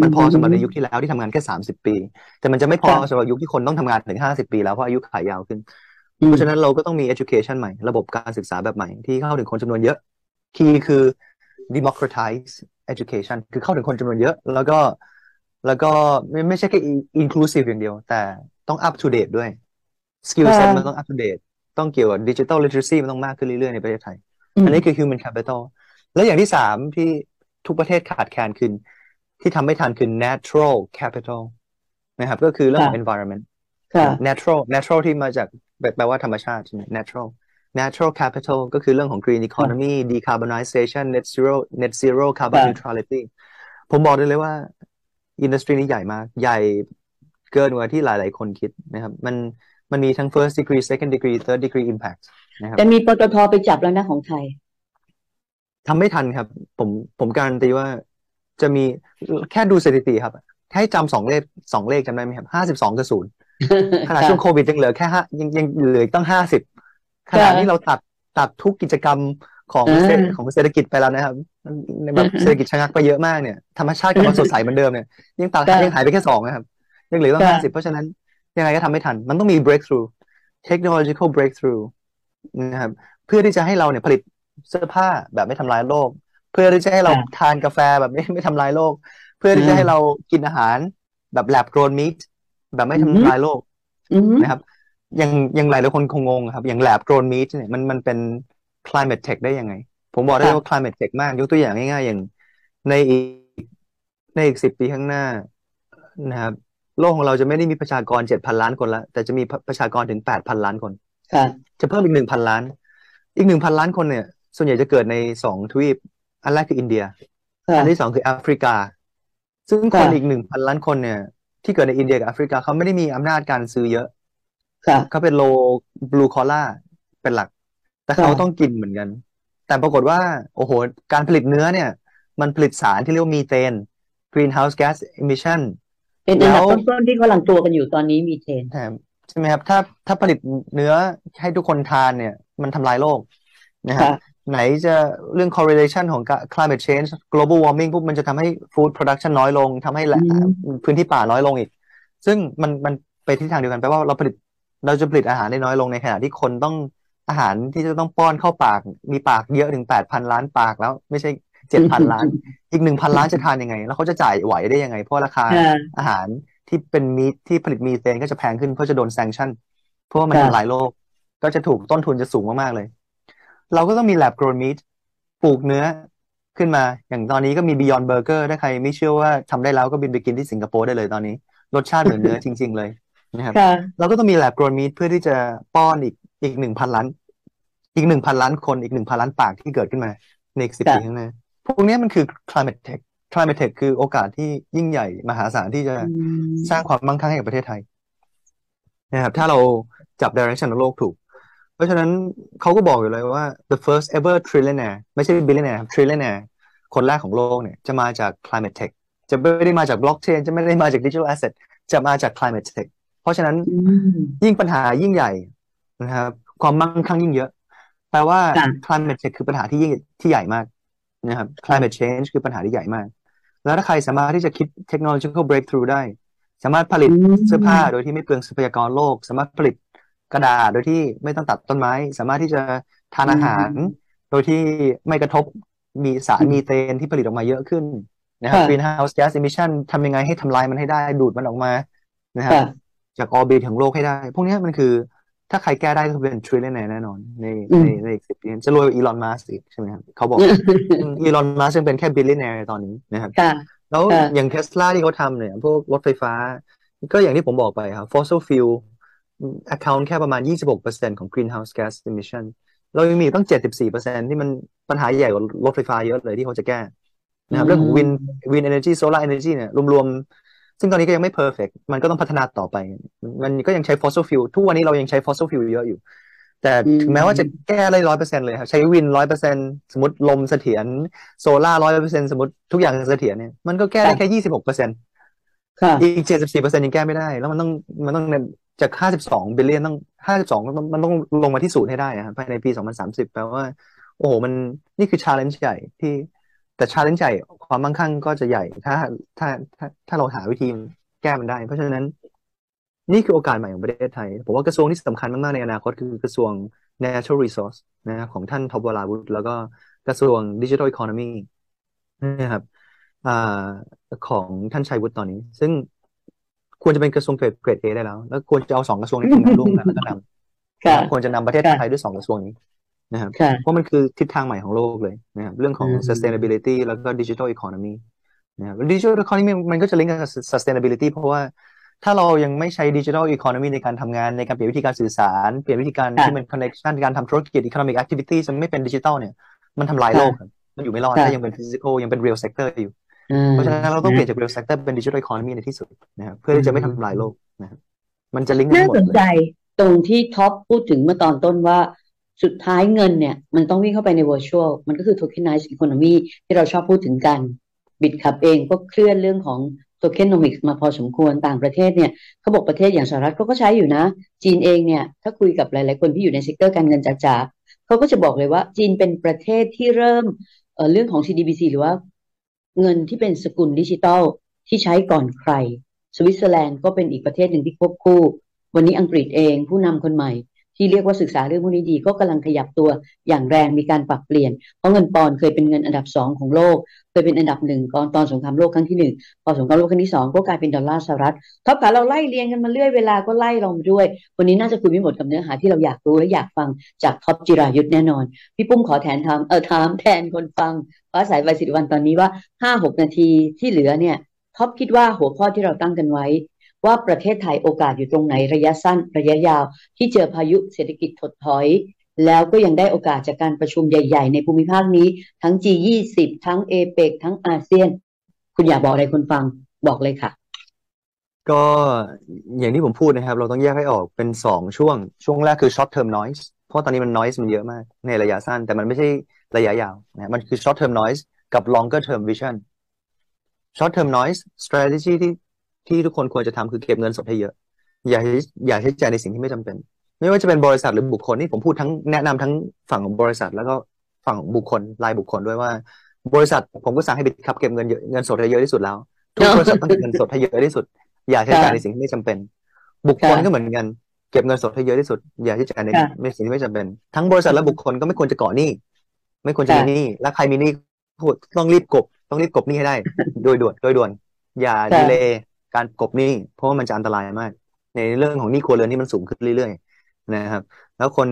มันพอสำหรับในยุคที่แล้วที่ทำงานแค่สามสิบปี แต่มันจะไม่พอค่ะสำหรับยุคที่คนต้องทำงานถึงห้าสิบปีแล้วเพราะอายุขัยยาวขึ้นอืมเพราะฉะนั้นเราก็ต้องมี education ใหม่ ระบบการศึกษาแบบใหม่ที่เข้าถึงคนจำนวนเยอะคีย์คือ democratize education คือเข้าถึงคนจำนวนเยอะ แล้วก็แล้วก็ไม่ไม่ใช่แค่ inclusive อย่างเดียว แต่ต้อง up to date ด้วย skill set ค่ะมันต้อง up to date ต้องเกี่ยวกับ digital literacy มันต้องมากขึ้นเรื่อยๆ ในประเทศไทย อืมอันนี้คือ human capital แล้วอย่างที่สามที่ทุกประเทศขาดแคลนคือที่ทำไม่ทันคือ natural capital นะครับ ก็คือเรื่องของค่ะ environment ค่ะ natural natural ที่มาจากแปลว่าธรรมชาติใช่ไหม natural natural capital ก็คือเรื่องของ green economy decarbonization net zero net zero carbon ค่ะ neutrality ผมบอกได้เลยว่า อินดัสทรีนี้ใหญ่มาก ใหญ่เกินกว่าที่หลาย ๆ คนคิดนะครับ มันมันมีทั้ง first degree second degree third degree impact นะครับ แต่มีปตทไปจับแล้วนะของไทยทำไม่ทันครับ ผมผมการันตีว่าจะมีแค่ดูสถิติครับให้จำสองเลขสองเลขจำได้ไหมครับห้าสิบสองกับศูนย์ขนาดช่วงโควิดยังเหลือแค่ห้ายังยังเหลืออีกตั้งห้าสิบขนาดที่เราตัดตัดทุกกิจกรรมของอ่าเศรษฐของเศรษฐกิจไปแล้วนะครับในแบบอ่าเศรษฐกิจชะงักไปเยอะมากเนี่ยธรรมชาติกลับมาสดใสเหมือนเดิมเนี่ยยังตัดค่ะยังหายไปแค่สองนะครับ ยังเหลือตั้งค่ะห้าสิบเพราะฉะนั้นยังไงก็ทำไม่ทัน มันต้องมี breakthrough technological breakthrough นะครับเพื่อที่จะให้เราเนี่ยผลิตเสื้อผ้าแบบไม่ทำลายโลก เพื่อที่จะให้เราค่ะทานกาแฟแบบไม่ไม่ทำลายโลก เพื่อที่จะอ่าให้เรากินอาหารแบบ lab grown meat แบบไม่อือฮึทำลายโลกอืมนะครับยังยังหลายหลายคนคงงงครับ อย่าง lab grown meat เนี่ยมันมันเป็น climate tech ได้ยังไง ผมบอกได้ค่ะว่า climate tech มาก ยกตัวอย่างง่ายๆ อย่างในอีกในอีกสิบปีข้างหน้านะครับ โลกของเราจะไม่ได้มีประชากรเจ็ดพันล้านคนละแต่จะมีประชากรถึงแปดพันล้านคนค่ะ จะเพิ่มอีกหนึ่งพันล้าน อีกหนึ่งพันล้านคนเนี่ย ส่วนใหญ่จะเกิดในสองทวีป อันแรกคืออินเดียค่ะอันที่สองคือแอฟริกา ซึ่งคนค่ะอีกหนึ่งพันล้านคนเนี่ย ที่เกิดในอินเดียกับแอฟริกาเขาไม่ได้มีอำนาจการซื้อเยอะค่ะเขาเป็น low blue collar เป็นหลัก แต่ค่ะเขาต้องกินเหมือนกัน แต่ปรากฏว่า โอ้โห การผลิตเนื้อเนี่ย มันผลิตสารที่เรียกว่ามีเทน greenhouse gas emission เป็นอันดับแล้วต้นๆที่กำลังตัวกันอยู่ตอนนี้มีเทรนด์แถม ใช่ไหมครับ ถ้าถ้าผลิตเนื้อให้ทุกคนทานเนี่ย มันทำลายโลกนะครับค่ะไหนจะเรื่อง correlation ของ climate change global warming ปุ๊บมันจะทำให้ food production น้อยลงทำให้แหละอืมพื้นที่ป่าน้อยลงอีก ซึ่งมันมันไปทิศทางเดียวกันแปลว่าเราผลิตเราจะผลิตอาหารได้น้อยลงในขณะที่คนต้องอาหารที่จะต้องป้อนเข้าปาก มีปากเยอะถึงแปดพันล้านปากแล้ว ไม่ใช่เจ็ดพันล้าน อีกหนึ่งพันล้านจะทานยังไง แล้วเขาจะจ่ายไหวได้ยังไง เพราะราคาค่ะอาหาร ที่เป็นมีที่ผลิตมีเทนก็จะแพงขึ้นเพราะจะโดนแซงชั่น เพราะว่ามันค่ะทำลายโลก ก็จะถูกต้นทุนจะสูงมากๆเลย เราก็ต้องมี lab grown meat ปลูกเนื้อขึ้นมา อย่างตอนนี้ก็มี Beyond Burger ถ้าใครไม่เชื่อว่าทำได้แล้วก็บินไปกินที่สิงคโปร์ได้เลยตอนนี้ รสชาติเหมือนเนื้อจริง ๆ เลยนะครับค่ะเราก็ต้องมี lab grown meat เพื่อที่จะป้อนอีกอีกหนึ่งพันล้าน อีกหนึ่งพันล้านคนอีกหนึ่งพันล้านปากที่เกิดขึ้นมาในอีกสิบค่ะปีข้างหน้าพวกเนี้ยมันคือ climate tech climate tech คือโอกาสที่ยิ่งใหญ่มหาศาลที่จะอืมสร้างความมั่งคั่งให้กับประเทศไทยนะครับถ้าเราจับ direction ของโลกถูก เพราะฉะนั้นเขาก็บอกอยู่เลยว่า the first ever trillionaire ไม่ใช่ billionaire ครับ trillionaire คนแรกของโลกเนี่ยจะมาจาก climate tech จะไม่ได้มาจาก blockchain จะไม่ได้มาจาก digital asset จะมาจาก climate tech เพราะฉะนั้นอืมยิ่งปัญหายิ่งใหญ่นะครับความมั่งคั่งยิ่งเยอะแปลว่าค่ะ climate change คือปัญหาที่ยิ่งที่ใหญ่มากนะครับ climate change คือปัญหาที่ใหญ่มาก แล้วถ้าใครสามารถที่จะคิด technological breakthrough ได้ สามารถผลิตอืมเสื้อผ้าโดยที่ไม่เปลืองทรัพยากรโลก สามารถผลิตกระดาษโดยที่ไม่ต้องตัดต้นไม้ สามารถที่จะทานอาหาร โดยที่ไม่กระทบมีสารมีเทนที่ผลิตออกมาเยอะขึ้นนะครับค่ะ greenhouse gas emission ทำยังไงให้ทำลายมันให้ได้ดูดมันออกมานะครับค่ะจากออร์บิทของโลกให้ได้ พวกเนี้ยมันคือ ถ้าใครแก้ได้ก็คือเป็น trillionaire แน่นอน ในอืมในในอีกสิบปีจะรวยกว่าอีลอนมัสก์อีกใช่ไหมครับเขาบอกอีลอนมัสก์ยังเป็นแค่ billionaire ตอนนี้นะครับค่ะแล้วค่ะอย่างเทสลาที่เขาทำเนี่ย พวกรถไฟฟ้า ก็อย่างที่ผมบอกไปครับ fossil fuel account แค่ประมาณ 26%ของ greenhouse gas emission เรายังมีตั้ง 74%ที่มันปัญหาใหญ่กว่ารถไฟฟ้าเยอะเลยที่เขาจะแก้นะครับเรื่องของ wind wind energy solar energy เนี่ยรวม ซึ่งตอนนี้ก็ยังไม่ perfect มันก็ต้องพัฒนาต่อไป มันก็ยังใช้ fossil fuel ทุกวันนี้เรายังใช้ fossil fuel เยอะอยู่ แต่ถึงแม้ว่าจะแก้ได้ร้อยเปอร์เซ็นเลยครับ ใช้ wind ร้อยเปอร์เซ็นสมมติลมเสถียรโซล่าร้อยเปอร์เซ็นสมมติทุกอย่างเสถียรเนี่ยมันก็แก้ได้แค่ยี่สิบหกเปอร์เซ็นต์อีกเจ็ดสิบสี่เปอร์เซ็นยังแก้ไม่ได้ แล้วมันต้องมันต้องจากห้าสิบสอง billion ต้องห้าสิบสองมันต้องลงมาที่ศูนย์ให้ได้ครับภายในปีสองพันสามสิบแปลว่า โอ้โหมันนี่คือ challenge ใหญ่ที่ แต่ชาเลนจ์ใหญ่ความมั่งคั่งก็จะใหญ่ ถ้าถ้าถ้าถ้าเราหาวิธีแก้มันได้ เพราะฉะนั้น นี่คือโอกาสใหม่ของประเทศไทย ผมว่ากระทรวงที่สำคัญมาก ๆ ในอนาคตคือกระทรวง natural resource นะของท่านทบวราวุฒิแล้วก็กระทรวง digital economy นะครับอ่าของท่านชัยวุฒิตอนนี้ ซึ่งควรจะเป็นกระทรวงเกรดเกรดเอได้แล้ว แล้วควรจะเอาสองกระทรวงนี้ทำงานร่วมกันแล้วก็นำควรจะนำประเทศไทยด้วยสองกระทรวงนี้ นะครับเพราะมันคือทิศทางใหม่ของโลกเลยนะครับเรื่องของ sustainability แล้วก็ digital economy นะครับ digital economy มันก็จะลิงก์กับ sustainability เพราะว่าถ้าเรายังไม่ใช้ digital economy ในการทำงานในการเปลี่ยนวิธีการสื่อสาร เปลี่ยนวิธีการที่มัน connection การทำธุรกิจ economic activity จะไม่เป็นดิจิทัลเนี่ยมันทำลายโลก มันอยู่ไม่รอดถ้ายังเป็น physical ยังเป็น real sector อยู่ เพราะฉะนั้นเราต้องเปลี่ยนจาก real sector เป็น digital economy ในที่สุดนะครับเพื่อที่จะไม่ทำลายโลกนะครับมันจะลิงก์กันหมดน่าสนใจตรงที่ท็อปพูดถึงเมื่อตอนต้นว่า สุดท้ายเงินเนี่ย มันต้องวิ่งเข้าไปใน virtual มันก็คือ tokenized economy ที่เราชอบพูดถึงกัน Bitkub เองก็เคลื่อนเรื่องของ tokenomics มาพอสมควรต่างประเทศเนี่ยเขาบอกประเทศอย่างสหรัฐเขาก็ใช้อยู่นะ จีนเองเนี่ย ถ้าคุยกับหลายๆคนที่อยู่ใน sector การเงินจ๋าๆเขาก็จะบอกเลยว่าจีนเป็นประเทศที่เริ่มเรื่องของ CDBC หรือว่า เงินที่เป็นสกุลดิจิตอลที่ใช้ก่อนใคร สวิตเซอร์แลนด์ก็เป็นอีกประเทศหนึ่งที่ควบคู่ วันนี้อังกฤษเองผู้นำคนใหม่ ที่เรียกว่าศึกษาเรื่องพวกนี้ดีก็กำลังขยับตัวอย่างแรงมีการปรับเปลี่ยน เพราะเงินปอนด์เคยเป็นเงินอันดับสองของโลก เคยเป็นอันดับหนึ่งก่อนตอนสงครามโลกครั้งที่หนึ่งพอสงครามโลกครั้งที่สองก็กลายเป็นดอลลาร์สหรัฐท็อปขาเราไล่เรียงกันมาเรื่อยเวลาก็ไล่ลงด้วย วันนี้น่าจะคุยไม่หมดกับเนื้อหาที่เราอยากรู้และอยากฟังจากท็อปจิรายุทธแน่นอน พี่ปุ้มขอแทนทางเออถามแทนคนฟังฟ้าสายใบสิริวันตอนนี้ว่าห้าหกนาทีที่เหลือเนี่ยท็อปคิดว่าหัวข้อที่เราตั้งกันไว้ ว่าประเทศไทยโอกาสอยู่ตรงไหนระยะสั้นระยะยาว ที่เจอพายุเศรษฐกิจถดถอย แล้วก็ยังได้โอกาสจากการประชุมใหญ่ ๆ ในภูมิภาคนี้ ทั้ง G20 ทั้งเอเปกทั้งอาเซียน คุณอยากบอกอะไรคนฟังบอกเลยค่ะ ก็อย่างที่ผมพูดนะครับ เราต้องแยกให้ออกเป็นสองช่วง ช่วงแรกคือ short term noise เพราะตอนนี้มัน noise มันเยอะมากในระยะสั้น แต่มันไม่ใช่ระยะยาวนะมันคือ short term noise กับ longer term vision short term noise strategy ที่ ที่ทุกคนควรจะทำคือเก็บเงินสดให้เยอะ อย่าอย่าใช้จ่ายในสิ่งที่ไม่จำเป็น ไม่ว่าจะเป็นบริษัทหรือบุคคลนี่ผมพูดทั้งแนะนำทั้งฝั่งของบริษัท แล้วก็ฝั่งของบุคคลรายบุคคลด้วยว่า บริษัทผมก็สั่งให้บิตคับเก็บเงินเยอะเงินสดให้เยอะที่สุดแล้วทุกบริษัทต้องเก็บเงินสดให้เยอะที่สุด อย่าใช้จ่ายในสิ่งที่ไม่จำเป็น บุคคลก็เหมือนกันเก็บเงินสดให้เยอะที่สุด อย่าใช้จ่ายในในสิ่งที่ไม่จำเป็น ทั้งบริษัทและบุคคลก็ไม่ควรจะก่อหนี้ไม่ควรจะมีหนี้และใครมีหนี้พูดต้องรีบกบต้องรีบกบหนี้ให้ได้ โดยด่วนโดยด่วน อย่าดีเลย์ การกบหนี้เพราะว่ามันจะอันตรายมาก ในเรื่องของหนี้ครัวเรือนที่มันสูงขึ้นเรื่อยๆนะครับ แล้วคน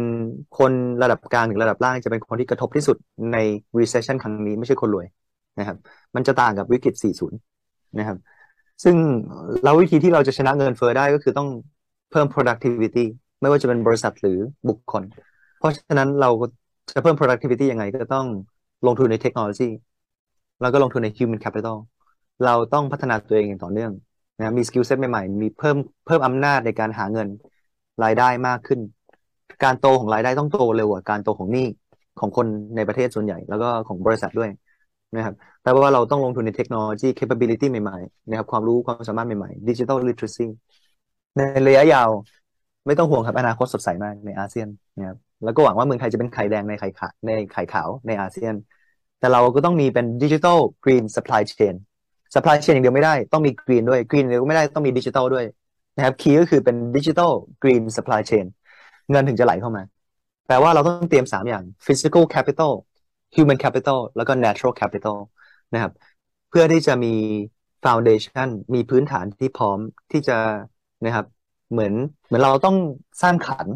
คนระดับกลางถึงระดับล่างจะเป็นคนที่กระทบที่สุดใน recession ครั้งนี้ไม่ใช่คนรวยนะครับ มันจะต่างกับวิกฤต 40 นะครับ ซึ่งเราวิธีที่เราจะชนะเงินเฟ้อได้ก็คือต้องเพิ่ม productivity ไม่ว่าจะเป็นบริษัทหรือบุคคล เพราะฉะนั้นเราจะเพิ่ม productivity ยังไงก็ต้องลงทุนในเทคโนโลยี แล้วก็ลงทุนใน human capital เราต้องพัฒนาตัวเองอย่างต่อเนื่อง นะมี skill set ใหม่ๆ มีเพิ่มเพิ่มอำนาจในการหาเงินรายได้มากขึ้น การโตของรายได้ต้องโตเร็วกว่าการโตของหนี้ของคนในประเทศส่วนใหญ่ แล้วก็ของบริษัทด้วยนะครับแปลว่าเราต้องลงทุนในเทคโนโลยี capability ใหม่ๆนะครับความรู้ความสามารถใหม่ๆ digital literacy ในระยะยาวไม่ต้องห่วงครับอนาคตสดใสมากในอาเซียนนะครับแล้วก็หวังว่าเมืองไทยจะเป็นไข่แดงในไข่ขาวในไข่ขาวในอาเซียน แต่เราก็ต้องมีเป็น digital green supply chain สป라이เชน อย่างเดียวไม่ได้ต้องมีกรีนด้วยกรีนเดียวไม่ได้ต้องมีดิจิทัลด้วยนะครับคีย์ก็คือเป็นดิจิทัลกรีนสป라이เชนเงินถึงจะไหลเข้ามา แปลว่าเราต้องเตรียมสามอย่าง physical capital human capital แล้วก็ natural capital นะครับ เพื่อที่จะมี foundation มีพื้นฐานที่พร้อมที่จะนะครับ เหมือนเหมือนเราต้องสร้างขัน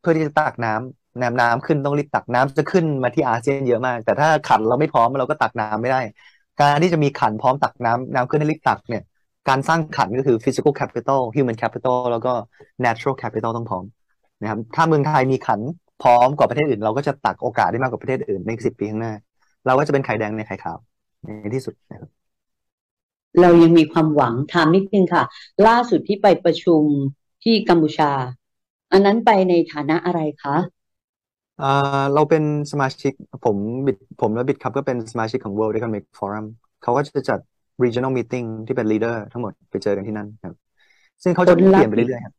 เพื่อที่จะตักน้ำน้ำน้ำขึ้นต้องรีบตักน้ำจะขึ้นมาที่อาเซียนเยอะมาก แต่ถ้าขันเราไม่พร้อมเราก็ตักน้ำไม่ได้ การที่จะมีขันพร้อมตักน้ำน้ำขึ้นให้ลิฟตักเนี่ย การสร้างขันก็คือ physical capital human capital แล้วก็ natural capital ต้องพร้อมนะครับ ถ้าเมืองไทยมีขันพร้อมกว่าประเทศอื่น เราก็จะตักโอกาสได้มากกว่าประเทศอื่นในสิบปีข้างหน้า เราก็จะเป็นไข่แดงในไข่ขาวในที่สุดนะครับเรายังมีความหวังถามนิดนึงค่ะ ล่าสุดที่ไปประชุมที่กัมพูชา อันนั้นไปในฐานะอะไรคะ อ่าเราเป็นสมาชิกผมบิดผมและบิดครับก็เป็นสมาชิกของ World Economic Forum เขาก็จะจัด regional meeting ที่เป็น leader ทั้งหมดไปเจอกันที่นั่นครับ ซึ่งเขาจะเปลี่ยนไปเรื่อยๆครับ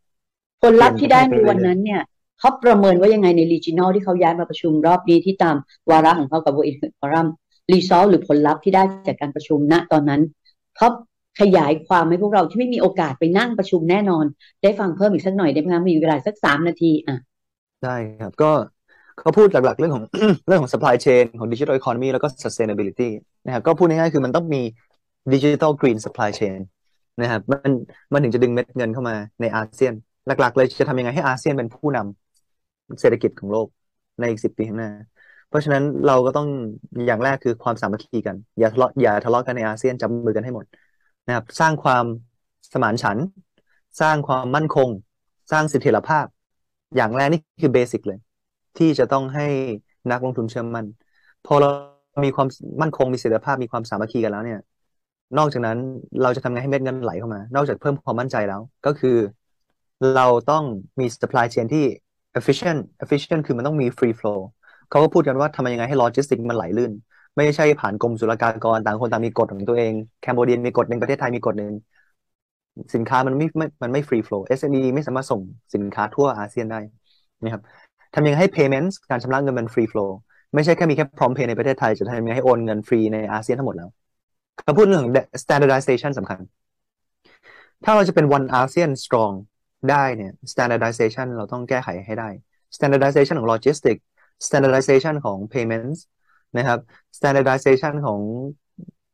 ผลลัพธ์ที่ได้ในวันนั้นเนี่ยเขาประเมินว่ายังไงใน regional ที่เขาย้ายมาประชุมรอบนี้ที่ตามวาระของเขากับ World Economic Forum รีซอลหรือผลลัพธ์ที่ได้จากการประชุมณตอนนั้นเขาขยายความให้พวกเราที่ไม่มีโอกาสไปนั่งประชุมแน่นอน ได้ฟังเพิ่มอีกสักหน่อยได้ไหมคะมีเวลาสักสามนาทีอะได้ครับก็ เขาพูดหลักๆเรื่องของเรื่องของ supply chain ของ digital economy แล้วก็ sustainability นะครับก็พูดง่ายๆคือมันต้องมี digital green supply chain นะครับมันมันถึงจะดึงเม็ดเงินเข้ามาในอาเซียน หลัก ๆ เลยจะทำยังไงให้อาเซียนเป็นผู้นำเศรษฐกิจของโลกในอีกสิบปีข้างหน้า เพราะฉะนั้นเราก็ต้องอย่างแรกคือความสามัคคีกัน อย่าทะเลาะอย่าทะเลาะกันในอาเซียนจับมือกันให้หมดนะครับ สร้างความสมานฉันท์สร้างความมั่นคง สร้างเสถียรภาพ อย่างแรกนี่คือเบสิกเลย ที่จะต้องให้นักลงทุนเชื่อมั่นพอเรามีความมั่นคงมีเสถียรภาพมีความสามัคคีกันแล้วเนี่ย นอกจากนั้นเราจะทำไงให้เม็ดเงินไหลเข้ามา นอกจากเพิ่มความมั่นใจแล้ว ก็คือเราต้องมี supply chain ที่ efficient efficient คือมันต้องมี free flow เขาก็พูดกันว่าทำยังไงให้โลจิสติกมันไหลลื่น ไม่ใช่ผ่านกรมศุลกากรต่างคนต่างมีกฎของตัวเองแคมโบเดียนมีกฎหนึ่งประเทศไทยมีกฎหนึ่งสินค้ามันไม่มันไม่ free flow SME ไม่สามารถส่งสินค้าทั่วอาเซียนได้นะครับ ทำยังไงให้ payments การชำระเงินมัน free flow ไม่ใช่แค่มีแค่ prompt pay ในประเทศไทย จะทำยังไงให้โอนเงินฟรีในอาเซียนทั้งหมดแล้วเขาพูดเรื่อง standardization สำคัญ ถ้าเราจะเป็น one ASEAN strong ได้เนี่ย standardization เราต้องแก้ไขให้ได้ standardization ของ logistics standardization ของ payments นะครับ standardization ของ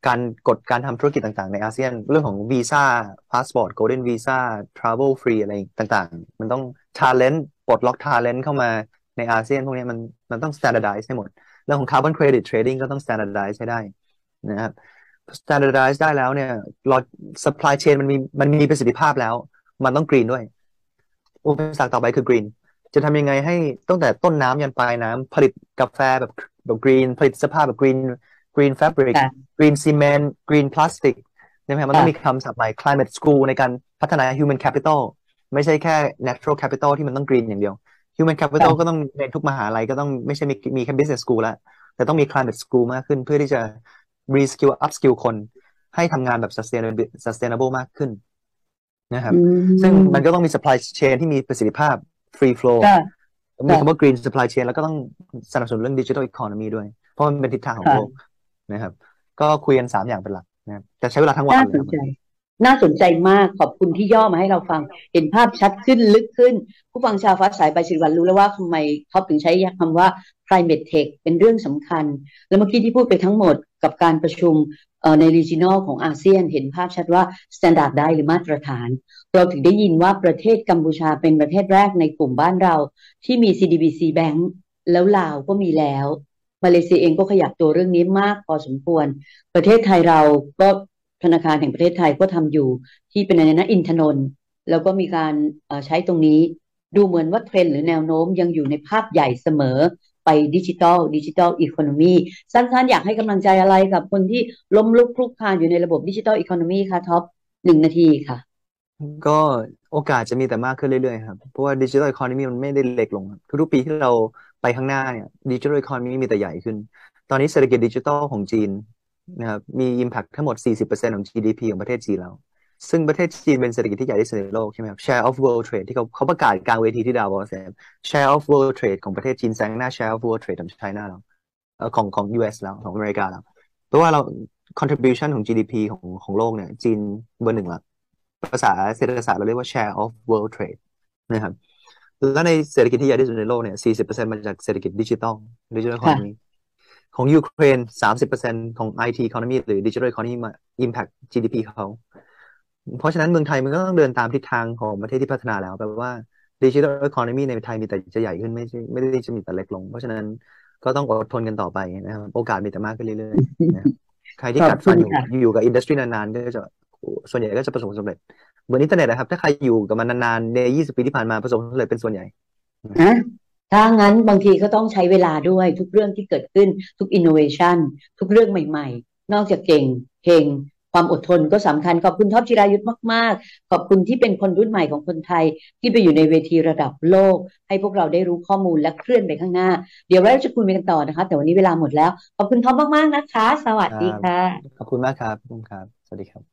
การกฎการทำธุรกิจต่าง ๆ ในอาเซียน เรื่องของวีซ่าพาสปอร์ต golden visa travel free อะไรต่าง ๆ มันต้อง talent ปลดล็อก talent เข้ามาในอาเซียนพวกนี้มันมันต้อง standardize ให้หมด เรื่องของ carbon credit trading ก็ต้อง standardize ให้ได้นะครับ standardize ได้แล้วเนี่ยรอ supply chain มันมีมันมีประสิทธิภาพแล้ว มันต้อง green ด้วย อุปสรรคต่อไปคือ green จะทำยังไงให้ตั้งแต่ต้นน้ำยันปลายน้ำผลิตกาแฟแบบแบบ green ผลิตเสื้อผ้าแบบ green green fabric green cement green plastic ใช่ไหมมันต้องมีคำศัพท์ใหม่ climate school ในการพัฒนา human capital ไม่ใช่แค่ natural capital ที่มันต้อง green อย่างเดียว human capital ก็ต้องในทุกมหาลัยก็ต้องไม่ใช่มีมีแค่ business school แล้ว แต่ต้องมี climate school มากขึ้น เพื่อที่จะ reskill upskill คน ให้ทำงานแบบ sustainable sustainable มากขึ้นนะครับ ซึ่งมันก็ต้องมี supply chain ที่มีประสิทธิภาพ free flow มีคำว่า green supply chain แล้วก็ต้องสนับสนุนเรื่อง digital economy ด้วย เพราะมันเป็นทิศทางของโลกนะครับ ก็คุยกันสามอย่างเป็นหลักนะครับแต่ใช้เวลาทั้งวันเลยครับ น่าสนใจมากขอบคุณที่ย่อมาให้เราฟัง เห็นภาพชัดขึ้นลึกขึ้น ผู้ฟังชาวฟ้าสายไปสิวันรู้แล้วว่าทำไมเขาถึงใช้คำว่า climate tech เป็นเรื่องสำคัญ แล้วเมื่อกี้ที่พูดไปทั้งหมดกับการประชุมใน regional ของอาเซียน เห็นภาพชัดว่า standard ได้หรือมาตรฐาน เราถึงได้ยินว่าประเทศกัมพูชาเป็นประเทศแรกในกลุ่มบ้านเรา ที่มี CDBC Bank แล้วลาวก็มีแล้วมาเลเซียเองก็ขยับตัวเรื่องนี้มากพอสมควร ประเทศไทยเราก็ ธนาคารแห่งประเทศไทยก็ทำอยู่ที่เป็นในนะอินทนนท์แล้วก็มีการใช้ตรงนี้ดูเหมือนว่าเทรนหรือแนวโน้มยังอยู่ในภาพใหญ่เสมอไปดิจิทัลดิจิทัลอีโคโนมีสั้นๆ อยากให้กำลังใจอะไรกับคนที่ล้มลุกคลุกคลานอยู่ในระบบ digital economy ค่ะท็อปหนึ่งนาทีค่ะ ก็โอกาสจะมีแต่มากขึ้นเรื่อยๆครับ เพราะว่า digital economy มันไม่ได้เล็กลงทุกๆปีที่เราไปข้างหน้าเนี่ย digital economy มีแต่ใหญ่ขึ้น ตอนนี้เศรษฐกิจดิจิทัลของจีน นะครับมี Impact ทั้งหมด 40%ของ GDP ของประเทศจีนแล้ว ซึ่งประเทศจีนเป็นเศรษฐกิจที่ใหญ่ที่สุดในโลกใช่ไหมครับ Share of World Trade ที่เขาเขาประกาศกลางเวทีที่ดาวอส Share of World Trade ของประเทศจีนแซงหน้า Share of World Trade ของ China แล้วของของ US แล้วของอเมริกาแล้วเพราะว่าเรา contribution ของ GDP ของของโลกเนี่ย จีนเบอร์หนึ่งละภาษาเศรษฐศาสตร์เราเรียกว่า Share of World Trade นะครับแล้วในเศรษฐกิจที่ใหญ่ที่สุดในโลกเนี่ย 40%มาจากเศรษฐกิจดิจิทัลดิจิทัลคอนมี ของยูเครนสามสิบเปอร์เซ็นของ IT economy หรือ digital economy มา impact GDP เขา เพราะฉะนั้นเมืองไทยมันก็ต้องเดินตามทิศทางของประเทศที่พัฒนาแล้วแปลว่า digital economy ในไทยมีแต่จะใหญ่ขึ้นไม่ใช่ไม่ได้จะมีแต่เล็กลง เพราะฉะนั้นก็ต้องอดทนกันต่อไปนะครับโอกาสมีแต่มากขึ้นเรื่อยๆนะใครที่กัดฟันอยู่อยู่กับ industry นานๆก็จะส่วนใหญ่ก็จะประสบความสำเร็จเหมือนอินเทอร์เน็ตนะครับ ถ้าใครอยู่กับมันนานๆในยี่สิบปีที่ผ่านมาประสบความสำเร็จเป็นส่วนใหญ่ ถ้างั้นบางทีก็ต้องใช้เวลาด้วยทุกเรื่องที่เกิดขึ้นทุกอินโนเวชันทุกเรื่องใหม่ ๆ นอกจากเก่งเฮงความอดทนก็สำคัญขอบคุณท็อปจิรายุทธ์มาก ๆ ขอบคุณที่เป็นคนรุ่นใหม่ของคนไทย ที่ไปอยู่ในเวทีระดับโลก ให้พวกเราได้รู้ข้อมูลและเคลื่อนไปข้างหน้า เดี๋ยวเราจะคุยกันต่อนะคะ แต่วันนี้เวลาหมดแล้ว ขอบคุณท็อปมาก ๆ นะคะ สวัสดีค่ะ ขอบคุณมากครับขอบคุณครับ สวัสดีครับ